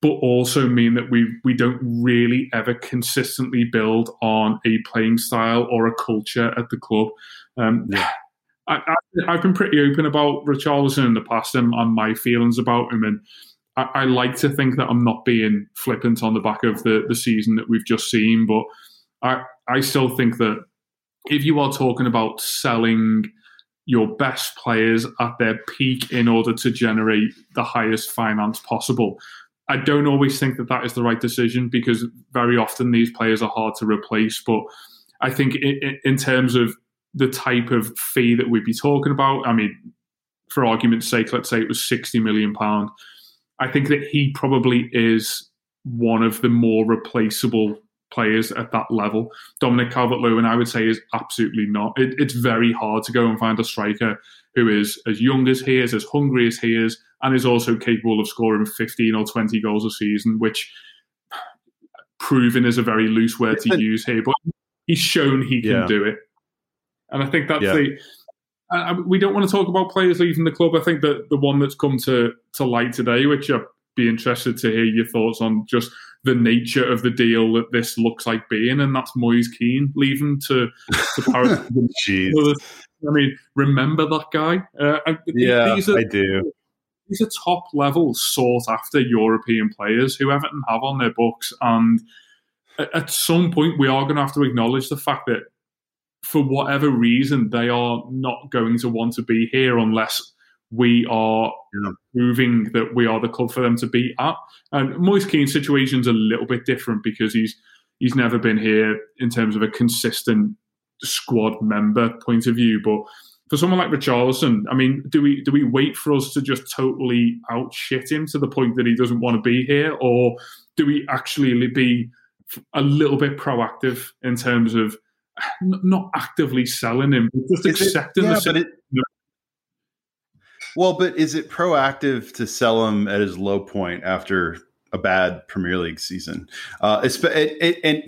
But also mean that we we don't really ever consistently build on a playing style or a culture at the club. Um, yeah. I, have been pretty open about Richarlison in the past and, and my feelings about him, and I, I, like to think that I'm not being flippant on the back of the, the season that we've just seen, but I I still think that if you are talking about selling your best players at their peak in order to generate the highest finance possible. I don't always think that that is the right decision because very often these players are hard to replace. But I think in, in terms of the type of fee that we'd be talking about, I mean, for argument's sake, let's say it was sixty million pound. I think that he probably is one of the more replaceable players at that level. Dominic Calvert Lewin, I would say, is absolutely not. It, it's very hard to go and find a striker who is as young as he is, as hungry as he is, and is also capable of scoring 15 or 20 goals a season, which proven is a very loose word to use here, but he's shown he can Yeah. do it. And I think that's Yeah. the. Uh, we don't want to talk about players leaving the club. I think that the one that's come to, to light today, which I'd be interested to hear your thoughts on, just the nature of the deal that this looks like being, and that's Moise Kean leaving to, to Paris. Jeez. I mean, remember that guy? Uh, Yeah, these are, I do. These are top level, sought after European players who Everton have on their books. And at, some point, we are going to have to acknowledge the fact that for whatever reason, they are not going to want to be here unless we are proving that we are the club for them to be at. And Moise Kean's situation's a little bit different because he's he's never been here in terms of a consistent squad member point of view. But for someone like Richarlison, I mean, do we do we wait for us to just totally outshit him to the point that he doesn't want to be here, or do we actually be a little bit proactive in terms of not actively selling him, but just Is it- accepting yeah, the but it- Well, but is it proactive to sell him at his low point after a bad Premier League season? Uh, it's, it, it, and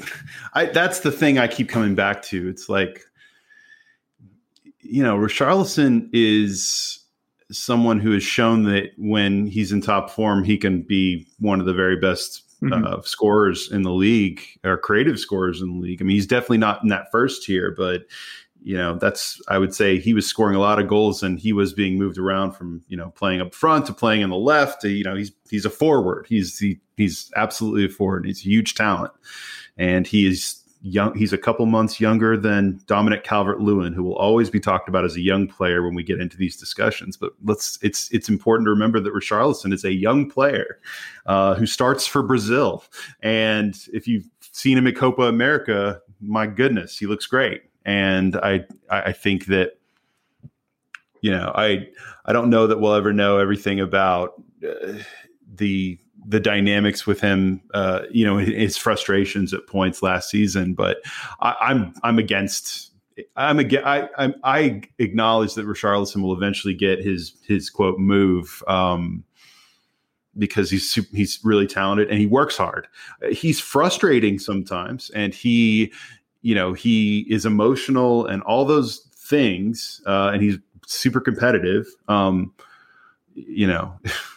I, that's the thing I keep coming back to. It's like, you know, Richarlison is someone who has shown that when he's in top form, he can be one of the very best uh, scorers in the league or creative scorers in the league. I mean, he's definitely not in that first tier, but you know, that's I would say he was scoring a lot of goals and he was being moved around from you know playing up front to playing in the left. To, you know, he's he's a forward. He's he, he's absolutely a forward. He's a huge talent, and he is young. He's a couple months younger than Dominic Calvert Lewin, who will always be talked about as a young player when we get into these discussions. But let's it's it's important to remember that Richarlison is a young player uh, who starts for Brazil, and if you've seen him at Copa America, my goodness, he looks great. And I I think that you know I I don't know that we'll ever know everything about uh, the the dynamics with him, uh, you know, his frustrations at points last season. But I, I'm I'm against. I'm again. I I'm, I acknowledge that Richarlison will eventually get his his quote move. Um, because he's he's really talented and he works hard. He's frustrating sometimes, and he, you know, he is emotional and all those things, uh, and he's super competitive. Um, you know,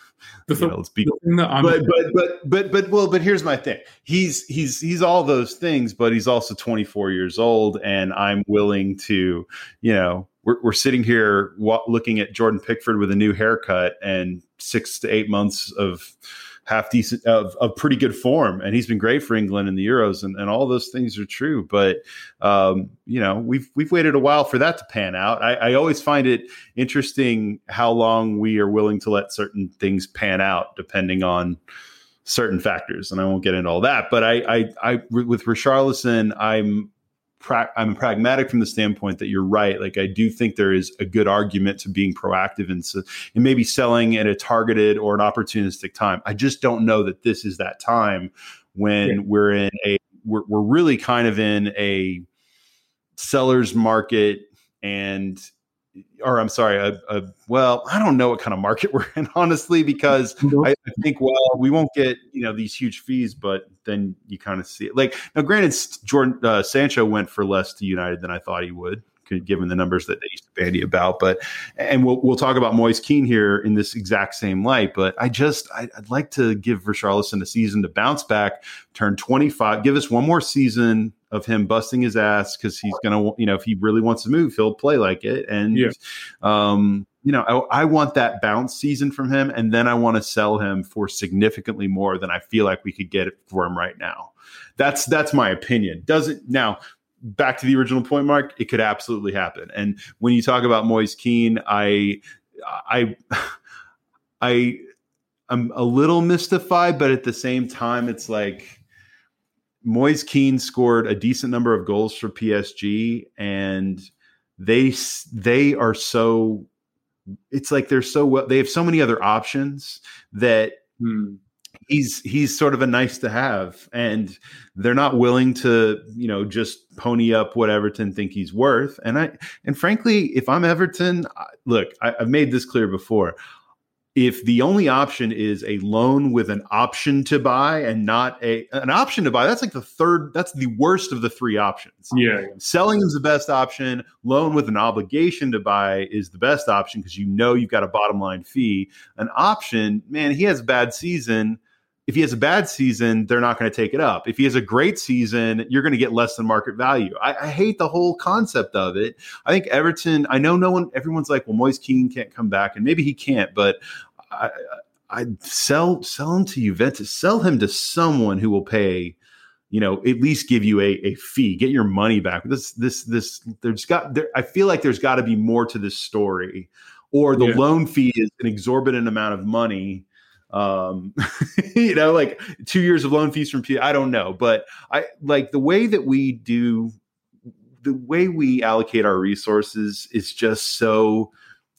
The, you know, let's be, the thing that I'm, but but but but but well, but here's my thing. He's he's he's all those things, but he's also 24 years old, and I'm willing to, you know, we're we're sitting here wa- looking at Jordan Pickford with a new haircut and six to eight months of half decent of, of pretty good form, and he's been great for England in the Euros, and, and all those things are true. But um, you know, we've we've waited a while for that to pan out. I, I always find it interesting how long we are willing to let certain things pan out, depending on certain factors, and I won't get into all that. But I, I, I with Richarlison, I'm pra- I'm pragmatic from the standpoint that you're right. Like I do think there is a good argument to being proactive and, so, and maybe selling at a targeted or an opportunistic time. I just don't know that this is that time when Yeah. we're in a we're, we're really kind of in a seller's market and or I'm sorry, a, a, well, I don't know what kind of market we're in, honestly, because I, I think, well, we won't get you know these huge fees, but then you kind of see it. Like now, granted, Jordan uh, Sancho went for less to United than I thought he would, given the numbers that they used to bandy about. But and we'll we'll talk about Moise Kean here in this exact same light. But I just I, I'd like to give Richarlison a season to bounce back, turn 25, give us one more season of him busting his ass because he's gonna, you know, if he really wants to move, he'll play like it. And Yeah. um, you know, I, I want that bounce season from him, and then I want to sell him for significantly more than I feel like we could get it for him right now. That's that's my opinion. doesn't now? Back to the original point, Mark. It could absolutely happen. And when you talk about Moise Kean I, I, I, I'm a little mystified, but at the same time, it's like Moise Kean scored a decent number of goals for PSG, and they they are so. It's like they're so well. They have so many other options that Hmm. he's he's sort of a nice to have, and they're not willing to you know just pony up what Everton think he's worth. And I and frankly, if I'm Everton, look, I, I've made this clear before if the only option is a loan with an option to buy and not a an option to buy that's like the third that's the worst of the three options. Yeah. selling is the best option. Loan with an obligation to buy is the best option because you know you've got a bottom line fee. An option man he has a bad season if he has a bad season they're not going to take it up if he has a great season you're going to get less than market value I, I hate the whole concept of it i think everton i know no one everyone's like well moise kean can't come back and maybe he can't but I, I sell sell him to Juventus. Sell him to someone who will pay, you know, at least give you a, a fee. Get your money back. This this this. There's got. There, I feel like there's got to be more to this story, or the Yeah. loan fee is an exorbitant amount of money. Um, you know, like two years of loan fees from P. I don't know, but I like the way that we do. The way we allocate our resources is just so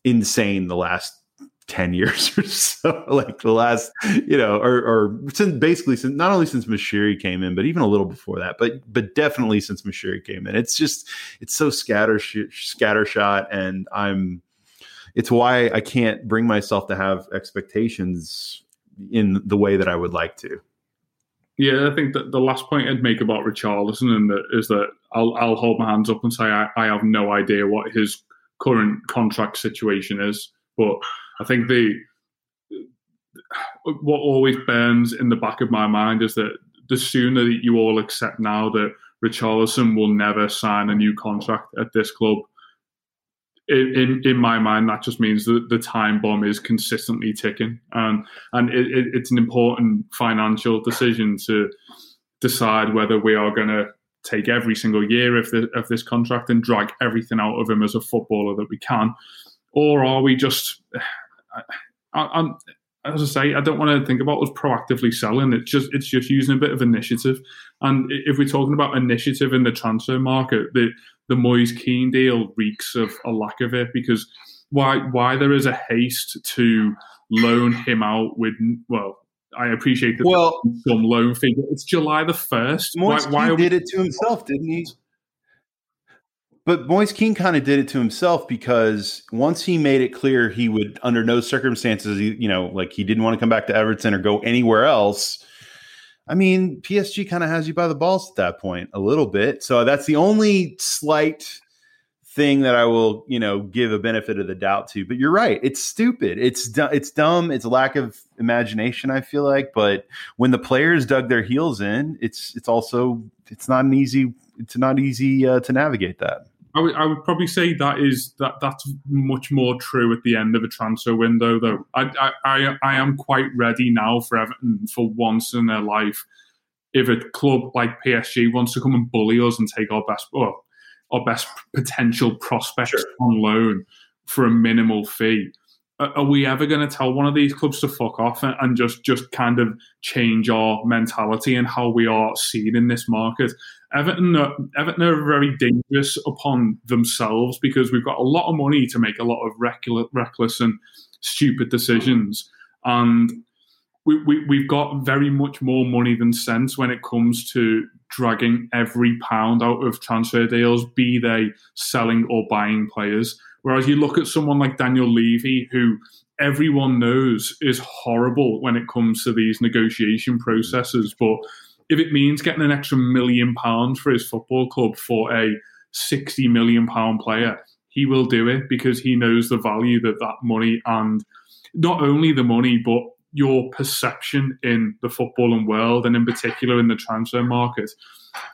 insane. The last 10 years or so like the last you know or, or since basically since not only since Moshiri came in but even a little before that but but definitely since Moshiri came in it's just it's so scatter scattershot and I'm it's why I can't bring myself to have expectations in the way that I would like to. Yeah, I think that the last point I'd make about Richarlison and that is that I'll I'll hold my hands up and say I, I have no idea what his current contract situation is, but I think the what always burns in the back of my mind is that the sooner that you all accept now that Richarlison will never sign a new contract at this club, in, in, in my mind, that just means that the time bomb is consistently ticking, and and it, it, it's an important financial decision to decide whether we are going to take every single year of, the, of this contract and drag everything out of him as a footballer that we can, or are we just? I, as I say, I don't want to think about us proactively selling. It's just it's just using a bit of initiative. And if we're talking about initiative in the transfer market, the the Moise Kean deal reeks of a lack of it because why why there is a haste to loan him out with well. I appreciate that Well- some loan fee. It's July the first. Why, Moise why Kean we did it to himself, didn't he? But Moise Kean kind of did it to himself because once he made it clear he would, under no circumstances, you know, like he didn't want to come back to Everton or go anywhere else. I mean, PSG kind of has you by the balls at that point a little bit. So that's the only slight thing that I will, you know, give a benefit of the doubt to. But you're right; it's stupid. It's it's dumb. It's a lack of imagination. I feel like, but when the players dug their heels in, it's it's also it's not an easy it's not easy uh, to navigate that. I would, I would probably say that is that that's much more true at the end of a transfer window. Though I I, I, am quite ready now for Everton for once in their life. If a club like PSG wants to come and bully us and take our best well, our best potential prospects on loan for a minimal fee, are are we ever going to tell one of these clubs to fuck off and, and just just kind of change our mentality and how we are seen in this market? Everton, are, Everton are very dangerous upon themselves because we've got a lot of money to make a lot of reckless, reckless and stupid decisions, and we, we, we've got very much more money than sense when it comes to dragging every pound out of transfer deals, be they selling or buying players. Whereas you look at someone like Daniel Levy, who everyone knows is horrible when it comes to these negotiation processes, but if it means getting an extra million pounds for his football club for a 60 million pound player, he will do it because he knows the value that that money and not only the money, but your perception in the footballing world and in particular in the transfer market.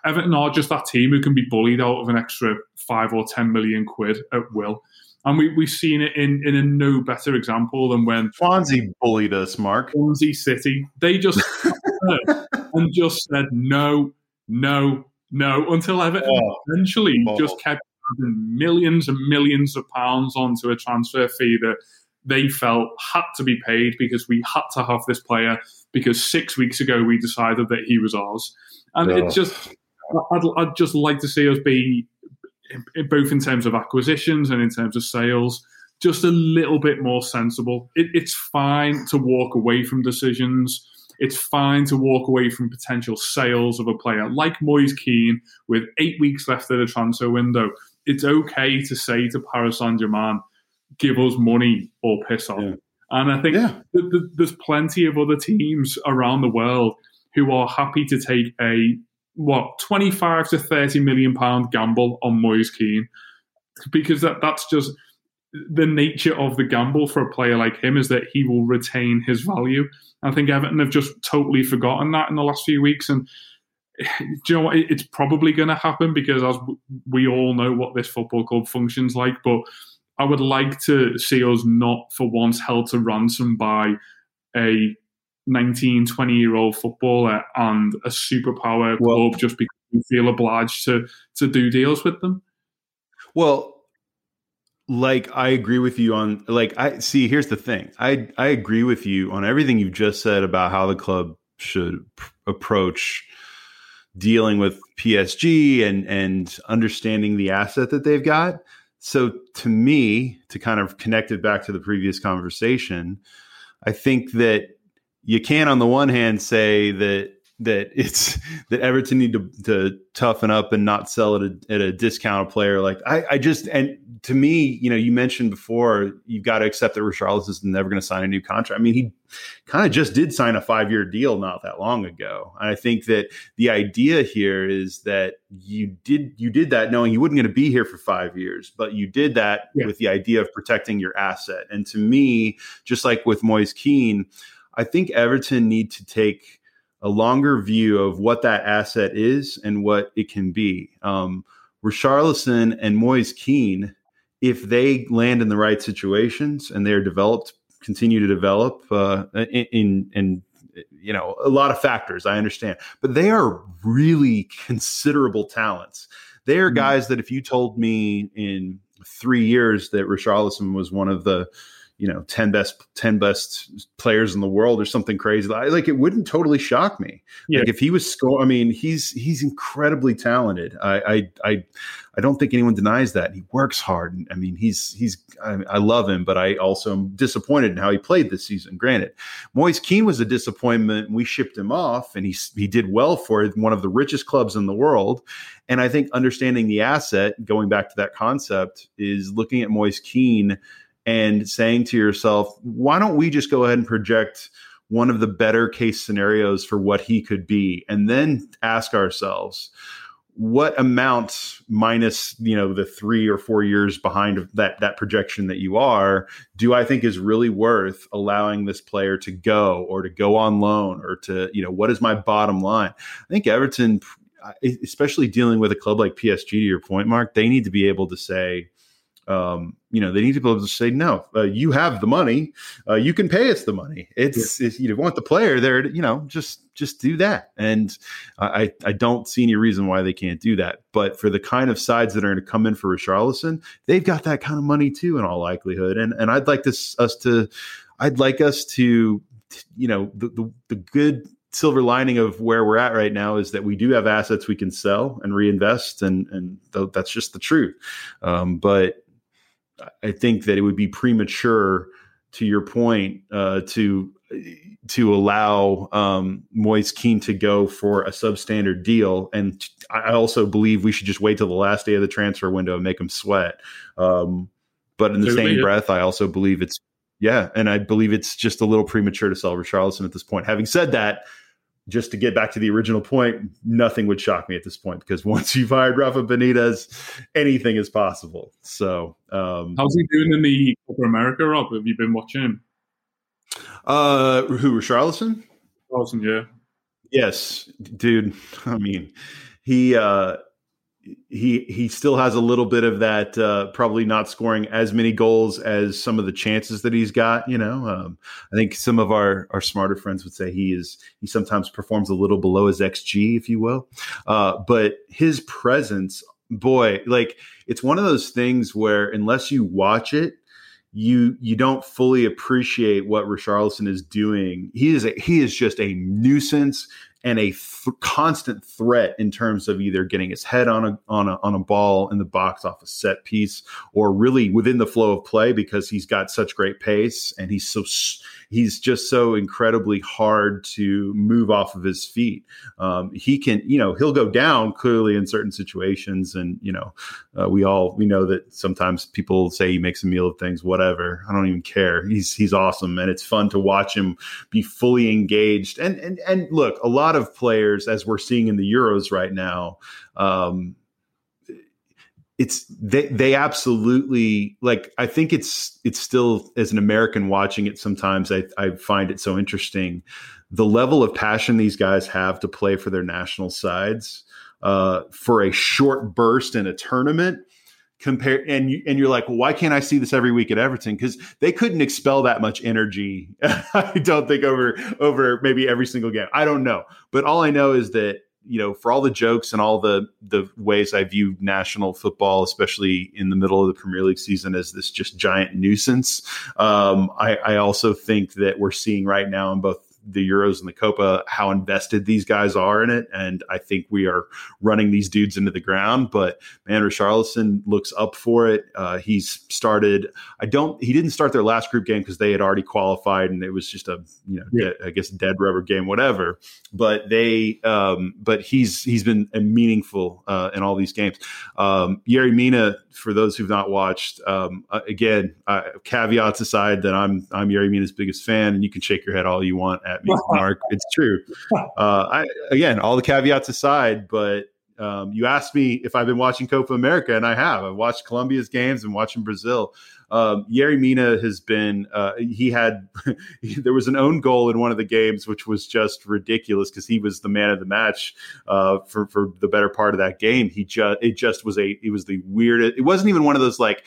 Everton are just that team who can be bullied out of an extra five or ten million quid at will. And we, we've seen it in, in a no better example than when Swansea bullied us, Mark. Swansea City. They just and just said no, no, no, until Everton oh, eventually oh. just kept adding millions and millions of pounds onto a transfer fee that they felt had to be paid because we had to have this player because six weeks ago we decided that he was ours. And oh. it just, I'd, I'd just like to see us be, both in terms of acquisitions and in terms of sales, just a little bit more sensible. It, it's fine to walk away from decisions. It's fine to walk away from potential sales of a player like Moise Kean with eight weeks left of the transfer window. It's okay to say to Paris Saint Germain, give us money or piss off. Yeah. And I think yeah. th- th- there's plenty of other teams around the world who are happy to take a what 25 to 30 million pound gamble on Moise Kean because that that's just the nature of the gamble for a player like him is that he will retain his value. I think Everton have just totally forgotten that in the last few weeks and do you know what? It's probably going to happen because as we all know what this football club functions like, but I would like to see us not for once held to ransom by a 19, 20 year old footballer and a superpower well, club just because we feel obliged to to do deals with them. Well, like I agree with you on like I see here's the thing. I I agree with you on everything you've just said about how the club should pr- approach dealing with PSG and and understanding the asset that they've got. So to me, to kind of connect it back to the previous conversation, I think that you can on the one hand say that that it's that Everton need to, to toughen up and not sell at a, at a discount a player. Like I, I just and to me, you know, you mentioned before you've got to accept that Richarlison is never going to sign a new contract. I mean, he kind of just did sign a five year deal not that long ago, and I think that the idea here is that you did you did that knowing you wasn't going to be here for five years, but you did that yeah. with the idea of protecting your asset. And to me, just like with Moise Kean, I think Everton need to take a longer view of what that asset is and what it can be. Um, Richarlison and Moise Kean, if they land in the right situations and they're developed, continue to develop uh, in, in, in you know a lot of factors. I understand, but they are really considerable talents. They are mm-hmm. guys that if you told me in three years that Richarlison was one of the you know 10 best 10 best players in the world or something crazy. Like it wouldn't totally shock me. Yeah. like if he was score i mean he's he's incredibly talented. I, I i i don't think anyone denies that. He works hard And i mean he's he's I, I, love him but i also am disappointed in how he played this season. Granted moise kean was a disappointment. We shipped him off and he he did well for one of the richest clubs in the world. And i think understanding the asset going back to that concept is looking at moise kean and saying to yourself, why don't we just go ahead and project one of the better case scenarios for what he could be and then ask ourselves what amount minus you know the three or four years behind that that projection that you are do i think is really worth allowing this player to go or to go on loan or to you know what is my bottom line? I think everton especially dealing with a club like psg to your point mark they need to be able to say um, you know, they need to be able to say, no, uh, you have the money, uh, you can pay us the money. It's, yeah. it's, you want the player there, you know, just just do that. And I I don't see any reason why they can't do that. But for the kind of sides that are going to come in for Richarlison, they've got that kind of money too, in all likelihood. And and I'd like this us to, I'd like us to, you know, the the, the good silver lining of where we're at right now is that we do have assets we can sell and reinvest, and and th- that's just the truth. Um, but I think that it would be premature, to your point, uh, to to allow um, Moise to go for a substandard deal, and I also believe we should just wait till the last day of the transfer window and make him sweat. Um, but in the same breath, I also believe it's yeah, and I believe it's just a little premature to sell Richarlison at this point. Having said that, just to get back to the original point, nothing would shock me at this point because once you've hired Rafa Benitez, anything is possible. So, um, how's he doing in the Copa America, Rob? Have you been watching him? Uh, who? Charleston? Charleston, yeah. Yes, dude. I mean, he uh, he he still has a little bit of that. Uh, probably not scoring as many goals as some of the chances that he's got. You know, um, I think some of our our smarter friends would say he is he sometimes performs a little below his xG, if you will. Uh, but his presence, boy, like it's one of those things where unless you watch it you you don't fully appreciate what Richarlison is doing. He is a, he is just a nuisance and a th- constant threat in terms of either getting his head on a on a on a ball in the box off a set piece or really within the flow of play because he's got such great pace and he's so he's just so incredibly hard to move off of his feet. Um, he can, you know, he'll go down clearly in certain situations, and you know, uh, we all we know that sometimes people say he makes a meal of things. Whatever, I don't even care. He's he's awesome, and it's fun to watch him be fully engaged. And and and look, a lot of players, as we're seeing in the Euros right now. Um, it's they they absolutely like I think it's it's still as an American watching it sometimes I, I find it so interesting. The level of passion these guys have to play for their national sides uh, for a short burst in a tournament compare and you, and you're like well, why can't I see this every week at Everton? Because they couldn't expel that much energy I don't think over over maybe every single game. I don't know. But all I know is that you know, for all the jokes and all the the ways I view national football, especially in the middle of the Premier League season, as this just giant nuisance. Um, I, I also think that we're seeing right now in both the Euros and the Copa, how invested these guys are in it. And I think we are running these dudes into the ground. But man, Richarlison looks up for it. Uh, he's started, I don't, he didn't start their last group game because they had already qualified and it was just a, you know, yeah. I guess dead rubber game, whatever. But they, um, but he's, he's been meaningful uh, in all these games. Um, Yerry Mina, for those who've not watched, um, uh, again, uh, caveats aside that I'm, I'm Yerry Mina's biggest fan and you can shake your head all you want at me, Mark. it's true. Uh, I, again, all the caveats aside, but um, you asked me if I've been watching Copa America, and I have. I've watched Colombia's games and watching Brazil. Um, Yerry Mina has been. Uh, he had. there was an own goal in one of the games, which was just ridiculous because he was the man of the match uh, for for the better part of that game. He just. It just was a. It was the weirdest. It wasn't even one of those like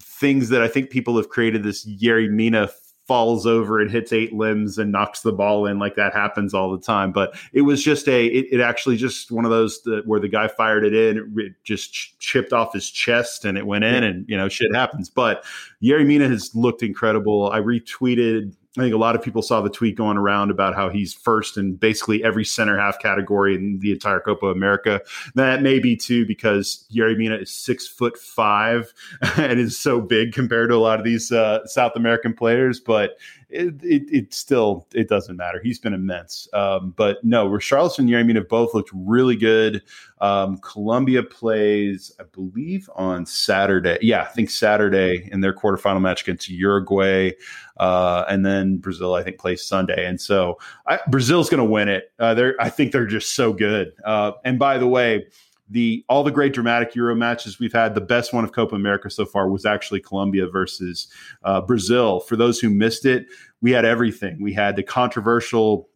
things that I think people have created this Yerry Mina falls over and hits eight limbs and knocks the ball in like that happens all the time. But it was just a it, it actually just one of those that, where the guy fired it in it just ch- chipped off his chest and it went in and you know shit happens. But Yerry Mina has looked incredible. I retweeted I think a lot of people saw the tweet going around about how he's first in basically every center half category in the entire Copa America. That may be too because Yerry Mina is six foot five and is so big compared to a lot of these uh, South American players. But it, it, it, still it doesn't matter. He's been immense. Um, but no, Richarlison and Yerry have both looked really good. Um, Colombia plays, I believe, on Saturday. Yeah, I think Saturday in their quarterfinal match against Uruguay. Uh, and then Brazil, I think, plays Sunday. And so I, Brazil's going to win it. Uh, they're, I think they're just so good. Uh, and by the way, the all the great dramatic Euro matches we've had. The best one of Copa America so far was actually Colombia versus uh, Brazil. For those who missed it, we had everything. We had the controversial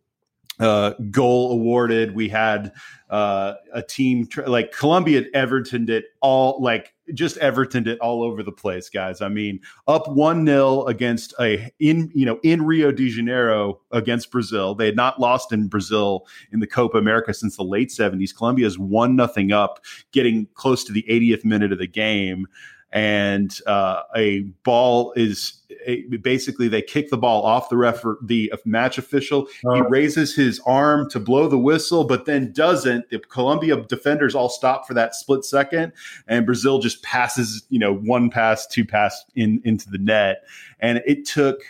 uh, goal awarded. We had uh, a team tr- like Colombia Everton did all like just Everton it all over the place, guys. I mean, up one 0 against a in you know in Rio de Janeiro against Brazil. They had not lost in Brazil in the Copa America since the late seventies. Colombia's one nothing up, getting close to the 80th minute of the game and uh, a ball is a, basically they kick the ball off the ref the match official. He uh-huh. raises his arm to blow the whistle but then doesn't. The colombia defenders all stop for that split second and brazil just passes you know one pass two pass in into the net. And it took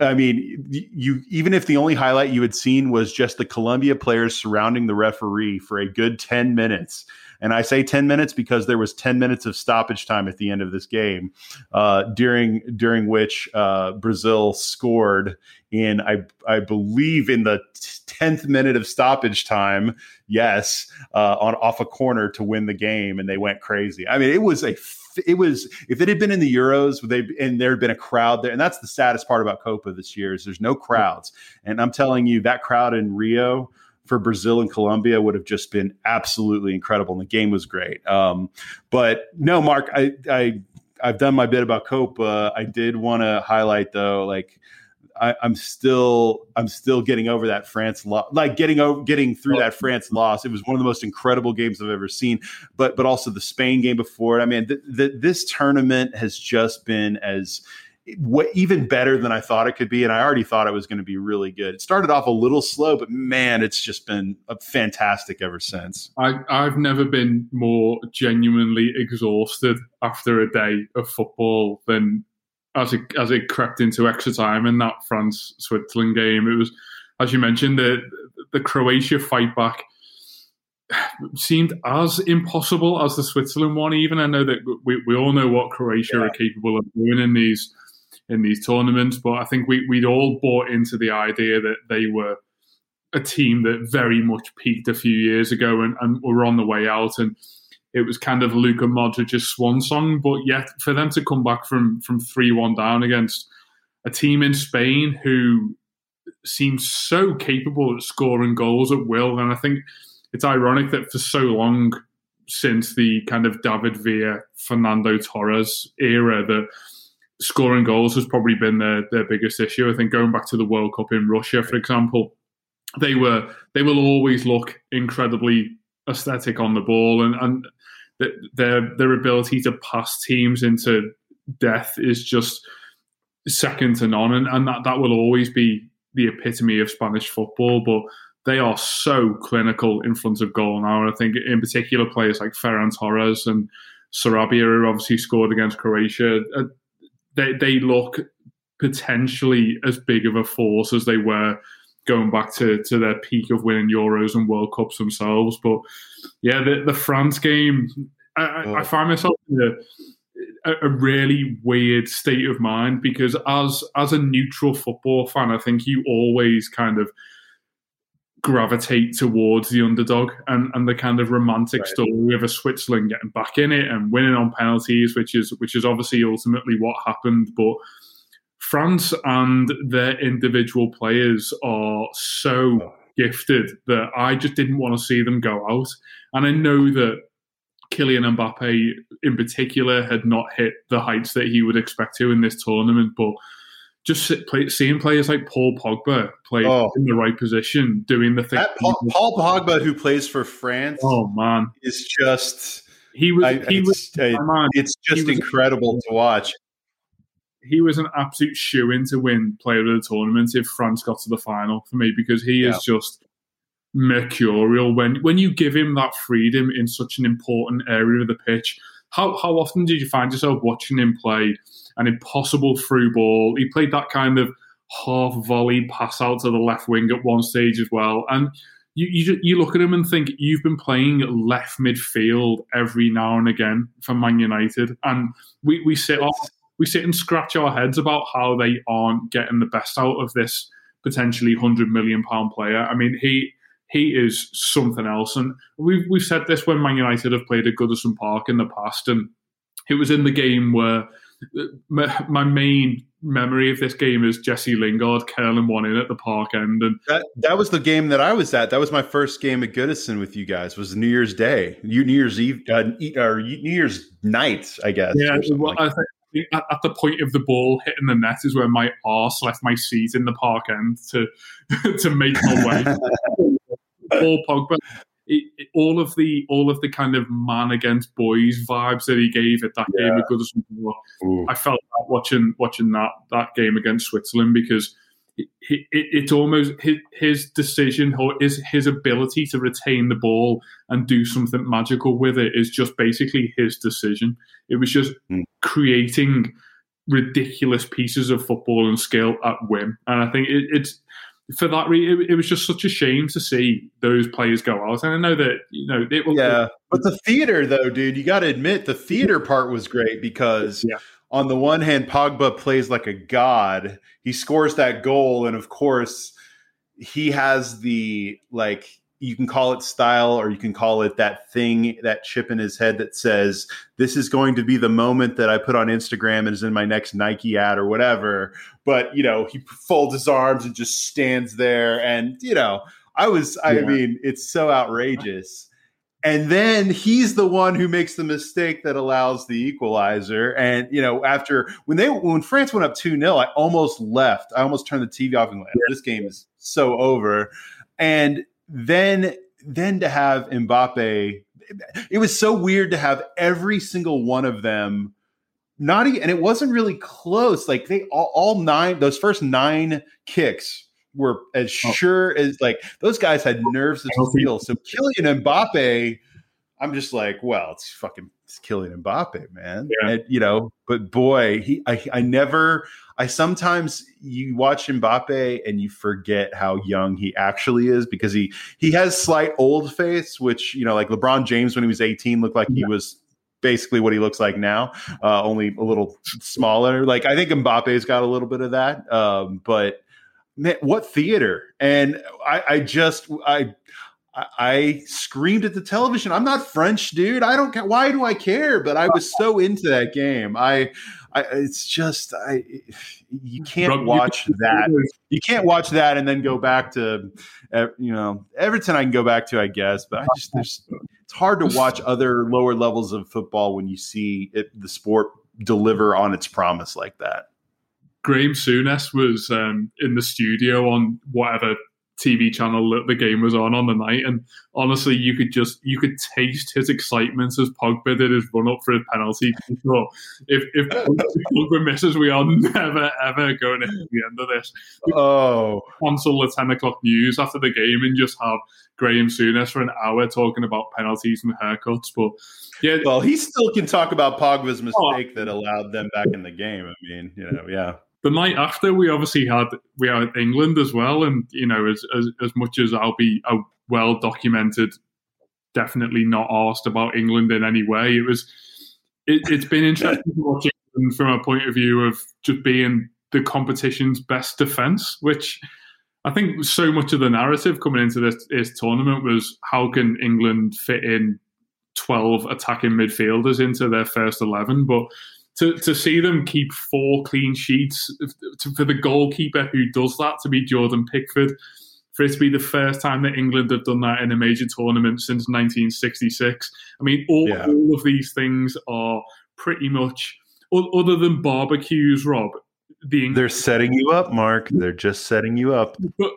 I mean, you even if the only highlight you had seen was just the Colombia players surrounding the referee for a good 10 minutes and I say 10 minutes because there was 10 minutes of stoppage time at the end of this game, uh, during during which uh, Brazil scored in I I believe in the 10th minute of stoppage time. Yes, uh, on off a corner to win the game, and they went crazy. I mean, it was a it was if it had been in the Euros, they and there had been a crowd there, and that's the saddest part about Copa this year is there's no crowds, and I'm telling you that crowd in Rio for Brazil and Colombia would have just been absolutely incredible, and the game was great. Um, but no, Mark, I, I I've done my bit about Copa. I did want to highlight though, like I, am still I'm still getting over that France loss, like getting over getting through that France loss. It was one of the most incredible games I've ever seen. But but also the Spain game before it. I mean, th- th- this tournament has just been as even better than I thought it could be, and I already thought it was going to be really good. It started off a little slow, but man, it's just been uh, fantastic ever since. I, I've never been more genuinely exhausted after a day of football than as it as it crept into extra time in that France Switzerland game. It was, as you mentioned, the the Croatia fight back seemed as impossible as the Switzerland one. Even I know that we, we all know what Croatia yeah. are capable of doing in these in these tournaments, but I think we we'd all bought into the idea that they were a team that very much peaked a few years ago and, and were on the way out and it was kind of Luka Modric's swan song. But yet, for them to come back from from three one down against a team in Spain who seems so capable at scoring goals at will, and I think it's ironic that for so long since the kind of David Villa, Fernando Torres era, that scoring goals has probably been their their biggest issue. I think going back to the World Cup in Russia, for example, they were they will always look incredibly aesthetic on the ball, and and their their ability to pass teams into death is just second to none, and, and that that will always be the epitome of Spanish football. But they are so clinical in front of goal now, and I think in particular players like Ferran Torres and Sarabia, who obviously scored against Croatia, uh, they they look potentially as big of a force as they were going back to, to their peak of winning Euros and World Cups themselves. But yeah, the, the France game, I, oh. I find myself in a, a, really weird state of mind because as as a neutral football fan, I think you always kind of gravitate towards the underdog and, and the kind of romantic right. story of a Switzerland getting back in it and winning on penalties, which is which is obviously ultimately what happened. But France and their individual players are so oh. gifted that I just didn't want to see them go out. And I know that Kylian Mbappe, in particular, had not hit the heights that he would expect to in this tournament. But just play, seeing players like Paul Pogba play oh. in the right position, doing the thing. Paul, Paul, Pogba, who plays for France, oh man, is just he was. I, he was. it's just incredible to watch he was an absolute shoe in to win player of the tournament if France got to the final for me because he yeah. is just mercurial when when you give him that freedom in such an important area of the pitch. How how often did you find yourself watching him play an impossible through ball? He played that kind of half volley pass out to the left wing at one stage as well, and. You, you, you look at him and think you've been playing left midfield every now and again for Man United, and we, we sit off we sit and scratch our heads about how they aren't getting the best out of this potentially hundred million pound player. I mean, he he is something else, and we've we've said this when Man United have played at Goodison Park in the past, and it was in the game where my, my main memory of this game is Jesse Lingard curling one in at the park end, and that that was the game that I was at. That was my first game at Goodison with you guys. Was New Year's Day, New Year's Eve, uh, or New Year's night, I guess. Yeah, well, like I think at, at, the point of the ball hitting the net is where my arse left my seat in the park end to to make my way. Paul Pogba, all of the all of the kind of man against boys vibes that he gave at that yeah. game at Goodison, I felt that watching watching that that game against Switzerland because it, it, it's almost his, his decision or his, his ability to retain the ball and do something magical with it is just basically his decision. It was just mm. creating ridiculous pieces of football and skill at whim. And I think it, it's for that reason, it, it, was just such a shame to see those players go out. And I know that you know it will. Yeah, but the theater, though, dude, you got to admit the theater part was great because yeah on the one hand, Pogba plays like a god. He scores that goal, and of course, he has the like you can call it style or you can call it that thing that chip in his head that says this is going to be the moment that i put on instagram and is in my next nike ad or whatever. But you know he folds his arms and just stands there and you know i was i Yeah. mean it's so outrageous. And then he's the one who makes the mistake that allows the equalizer. And you know after when they when france went up 2-0 i almost left. I almost turned the tv off and went this game is so over. And then then to have Mbappe, it was so weird to have every single one of them not e- and it wasn't really close. Like they all, all nine those first nine kicks were as oh. sure as like those guys had nerves of steel. So Kylian Mbappe, I'm just like, well, it's fucking it's Kylian Mbappe, man. And, you know, but boy, he I, I never I sometimes you watch Mbappe and you forget how young he actually is because he he has slight old face, which you know, like LeBron James when he was 18 looked like he was basically what he looks like now, uh, only a little smaller. Like I think Mbappe's got a little bit of that, um, but man, what theater! And I, I just I. I- I screamed at the television. I'm not French, dude. I don't care. Why do I care? But I was so into that game. I, I it's just I. You can't watch that. You can't watch that and then go back to, you know, Everton. I can go back to, I guess. But I just there's it's hard to watch other lower levels of football when you see it, the sport deliver on its promise like that. Graham Souness was um, in the studio on whatever TV channel that the game was on on the night, and honestly, you could just you could taste his excitement as Pogba did his run up for his penalty. So if if Pogba misses, we are never ever going to hit the end of this. Oh, cancel the ten o'clock news after the game and just have Graham Souness for an hour talking about penalties and haircuts. But yeah, well, he still can talk about Pogba's oh. mistake that allowed them back in the game. I mean, you know, yeah. The night after we obviously had we had England as well, and you know as as, as much as I'll be uh, a well documented, definitely not asked about England in any way. It was it, it's been interesting to watch England from a point of view of just being the competition's best defense, which. I think so much of the narrative coming into this, this tournament was how can England fit in 12 attacking midfielders into their first 11 but to, to see them keep four clean sheets to, for the goalkeeper who does that to be Jordan Pickford for it to be the first time that England have done that in a major tournament since 1966 I mean all, Yeah. all of these things are pretty much other than barbecues Rob the They're setting you up, Mark. They're just setting you up. but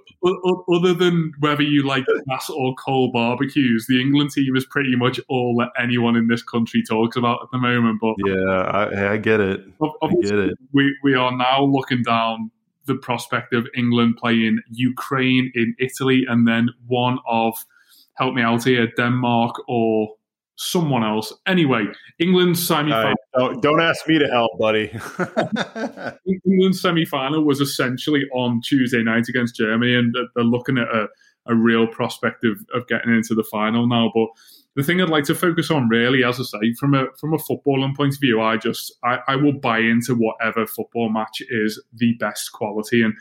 other than whether you like gas or coal barbecues, the England team is pretty much all that anyone in this country talks about at the moment. But Yeah, I, I get it. I get it. we we are now looking down the prospect of England playing Ukraine in Italy, and then one of help me out here, Denmark or someone else. Anyway, England semi final. right, don't, ask me to help, buddy. England's semi final was essentially on Tuesday night against Germany, and they're- they're looking at a, a real prospect of, of getting into the final now. But the thing I'd like to focus on, really, as I say, from a from a footballing point of view, I just I, I will buy into whatever football match is the best quality, and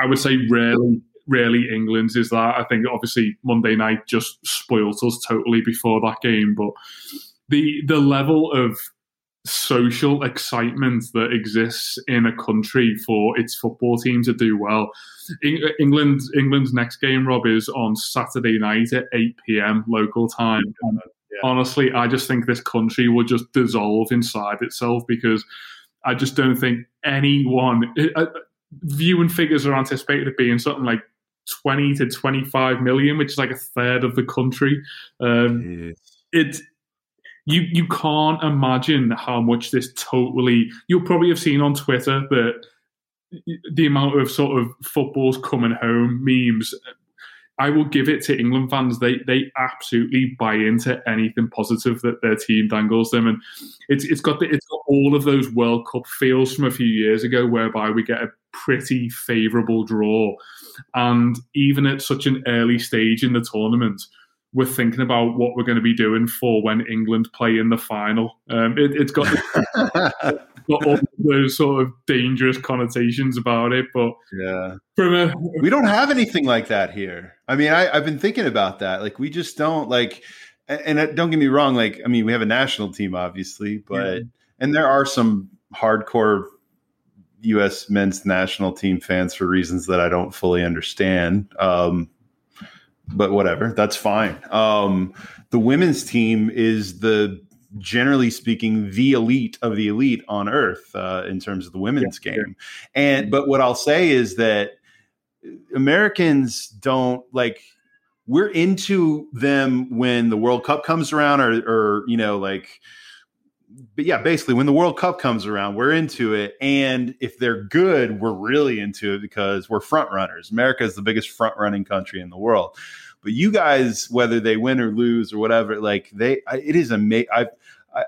I would say rarely. Rarely England's is that. I think obviously Monday night just spoilt us totally before that game, but the the level of social excitement that exists in a country for its football team to do well. Eng- England England's next game, Rob, is on Saturday night at 8 p.m. local time. And Honestly, I just think this country will just dissolve inside itself because I just don't think anyone. Uh, viewing figures are anticipated to be in something like 20 to 25 million, which is like a third of the country. Um, it you you can't imagine how much this totally you'll probably have seen on Twitter that the amount of sort of footballs coming home memes I will give it to England fans. They they absolutely buy into anything positive that their team dangles them, and it's it's got the, it's got all of those World Cup feels from a few years ago, whereby we get a pretty favourable draw, and even at such an early stage in the tournament, we're thinking about what we're going to be doing for when England play in the final. Um, it, it's got, got all those sort of dangerous connotations about it. But yeah, from a we don't have anything like that here. I mean, I, I've been thinking about that. Like, we just don't like. And, and don't get me wrong. Like, I mean, we have a national team, obviously, but yeah. and there are some hardcore U.S. men's national team fans for reasons that I don't fully understand. Um, but whatever, that's fine. Um, the women's team is the generally speaking the elite of the elite on earth uh, in terms of the women's yeah, game. And but what I'll say is that Americans don't like we're into them when the World Cup comes around or or you know like but yeah, basically when the World Cup comes around, we're into it. And if they're good, we're really into it because we're front runners. America is the biggest front running country in the world. But you guys, whether they win or lose or whatever, like they, I, it is amazing. I,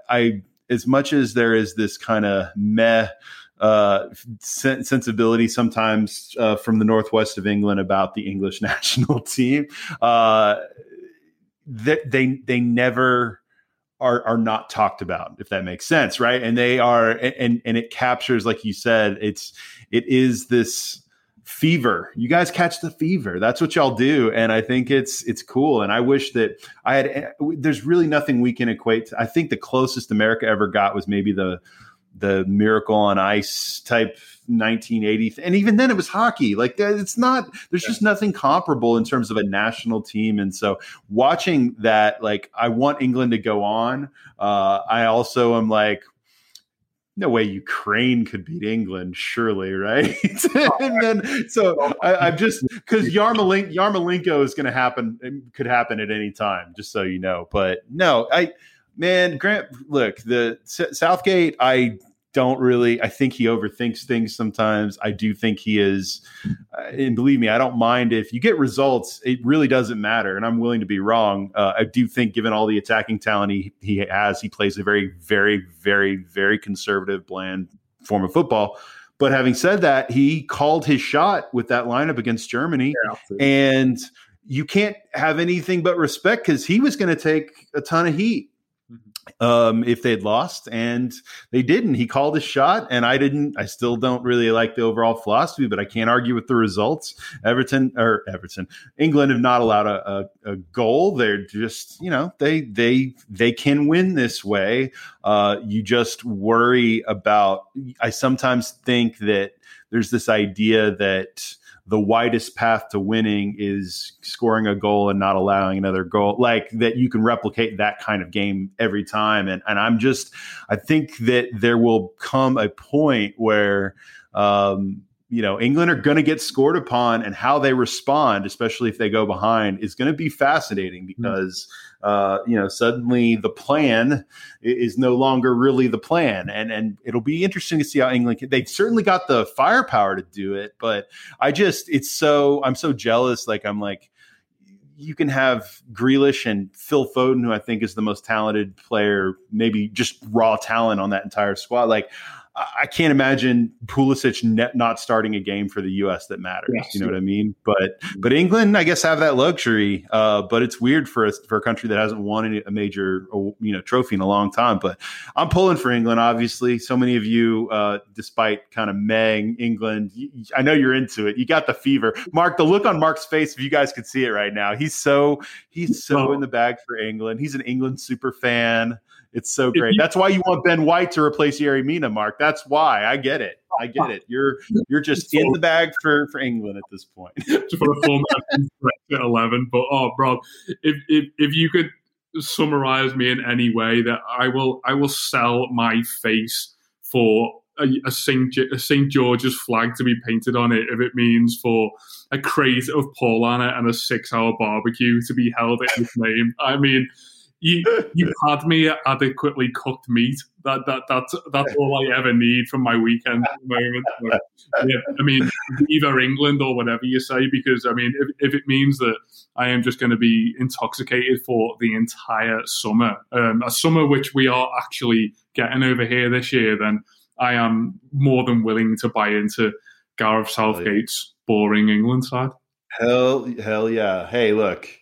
I, as much as there is this kind of meh uh, sen- sensibility sometimes uh, from the northwest of England about the English national team, uh, they, they they never are are not talked about if that makes sense right? And they are and and it captures like you said it's it is this fever. You guys catch the fever. That's what y'all do. And i think it's it's cool. And i wish that i had eh, there's really nothing we can equate to, i think the closest america ever got was maybe the the miracle on ice type 1980 and even then it was hockey like it's not there's just nothing comparable in terms of a national team and so watching that like i want england to go on uh, i also am like no way Ukraine could beat England, surely, right? and then, so I, am just because Yarmolenko, Yarmolenko is going to happen, could happen at any time, just so you know. But no, I, man, Grant, look, the Southgate, I don't really. I think he overthinks things sometimes. I do think he is, uh, and believe me, I don't mind if you get results. It really doesn't matter, and I'm willing to be wrong. Uh, I do think, given all the attacking talent he he has, he plays a very, very, very, very conservative, bland form of football. But having said that, he called his shot with that lineup against Germany, yeah, and you can't have anything but respect because he was going to take a ton of heat um, if they'd lost, and they didn't. He called his shot, and I didn't. I still don't really like the overall philosophy, but I can't argue with the results. Everton or Everton, England have not allowed a, a, a goal. They're just, you know, they they they can win this way. Uh, you just worry about. I sometimes think that there's this idea that the widest path to winning is scoring a goal and not allowing another goal like that you can replicate that kind of game every time and and I'm just I think that there will come a point where um, you know England are going to get scored upon and how they respond especially if they go behind is going to be fascinating mm-hmm. because mm-hmm uh, you know, suddenly the plan is no longer really the plan, and and it'll be interesting to see how England. Can, they certainly got the firepower to do it, but I just it's so I'm so jealous. Like I'm like you can have Grealish and Phil Foden, who I think is the most talented player, maybe just raw talent on that entire squad. Like I can't imagine Pulisic net not starting a game for the U.S. that matters. Yes, you know what I mean? But but England, I guess, have that luxury. Uh, but it's weird for a, for a country that hasn't won a major you know trophy in a long time. But I'm pulling for England. Obviously, so many of you, uh, despite kind of Meg England, I know you're into it. You got the fever, Mark. The look on Mark's face, if you guys could see it right now, he's so he's so in the bag for England. He's an England super fan. It's so great. That's why you want Ben White to replace Yerry Mina, Mark. That's why. I get it. I get it. You're you're just in the bag for for England at this point. for a full eleven, but oh, bro, if if if you could summarize me in any way, that I will I will sell my face for a, a St. a St. George's flag to be painted on it if it means for a crate of Paulaner and a six hour barbecue to be held in its name. I mean, you you had me adequately cooked meat. That that that's that's all I ever need from my weekend at the moment. But, yeah, I mean, either England or whatever you say, because I mean, if, if it means that I am just going to be intoxicated for the entire summer, um, a summer which we are actually getting over here this year, then I am more than willing to buy into Gareth Southgate's boring England side. Hell, hell yeah! Hey, look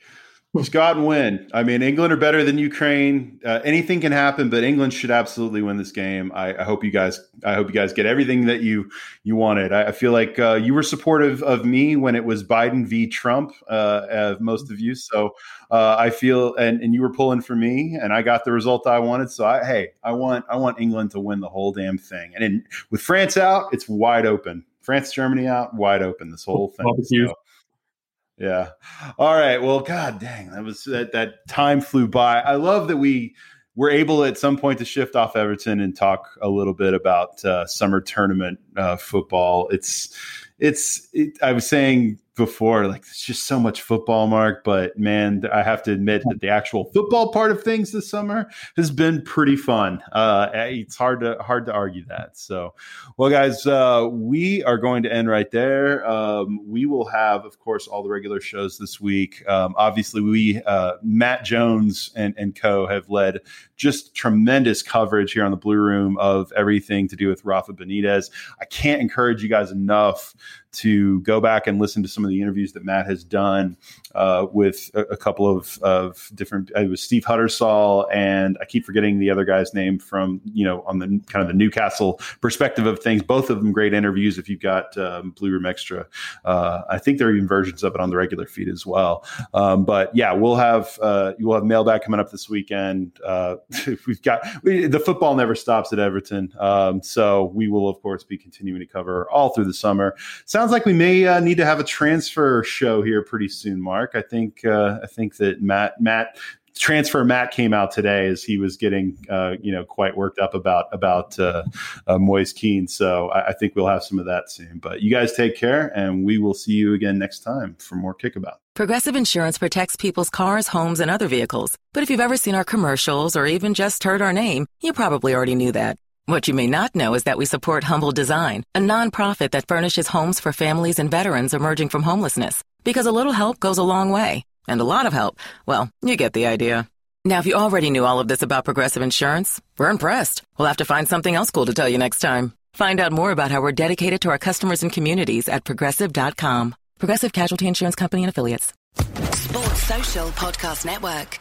Just go out and win. I mean, England are better than Ukraine. Uh, anything can happen, but England should absolutely win this game. I, I, hope you guys. I hope you guys get everything that you you wanted. I, I feel like uh, you were supportive of me when it was Biden v. Trump. Uh, most of you, so uh, I feel and and you were pulling for me, and I got the result I wanted. So I, hey, I want I want England to win the whole damn thing. And in, with France out, it's wide open. France Germany out, wide open. This whole thing. So, yeah. All right. Well, God dang, that was that that time flew by. I love that we were able at some point to shift off Everton and talk a little bit about uh, summer tournament uh, football. It's it's it, I was saying before, like it's just so much football, Mark. But man, I have to admit that the actual football part of things this summer has been pretty fun. Uh, it's hard to hard to argue that. So, well, guys, uh, we are going to end right there. Um, we will have, of course, all the regular shows this week. Um, obviously, we uh, Matt Jones and and co have led just tremendous coverage here on the Blue Room of everything to do with Rafa Benitez. I can't encourage you guys enough to go back and listen to some of the interviews that Matt has done uh, with a, a, couple of, of different. Uh, it was Steve Huttersall, and I keep forgetting the other guy's name from you know on the kind of the Newcastle perspective of things. Both of them great interviews. If you've got um, Blue Room Extra, uh, I think there are even versions of it on the regular feed as well. Um, but yeah, we'll have uh, we'll have mailbag coming up this weekend. Uh, we've got we, the football never stops at Everton, um, so we will of course be continuing to cover all through the summer. So sounds like we may uh, need to have a transfer show here pretty soon, Mark. I think uh, I think that Matt Matt transfer Matt came out today as he was getting uh, you know quite worked up about about uh, uh, Moise Kean. So I, I, think we'll have some of that soon. But you guys take care, and we will see you again next time for more Kickabout. Progressive Insurance protects people's cars, homes, and other vehicles. But if you've ever seen our commercials or even just heard our name, you probably already knew that. What you may not know is that we support Humble Design, a nonprofit that furnishes homes for families and veterans emerging from homelessness. Because a little help goes a long way. And a lot of help, well, you get the idea. Now, if you already knew all of this about Progressive Insurance, we're impressed. We'll have to find something else cool to tell you next time. Find out more about how we're dedicated to our customers and communities at progressive.com. Progressive Casualty Insurance Company and Affiliates. Sports Social Podcast Network.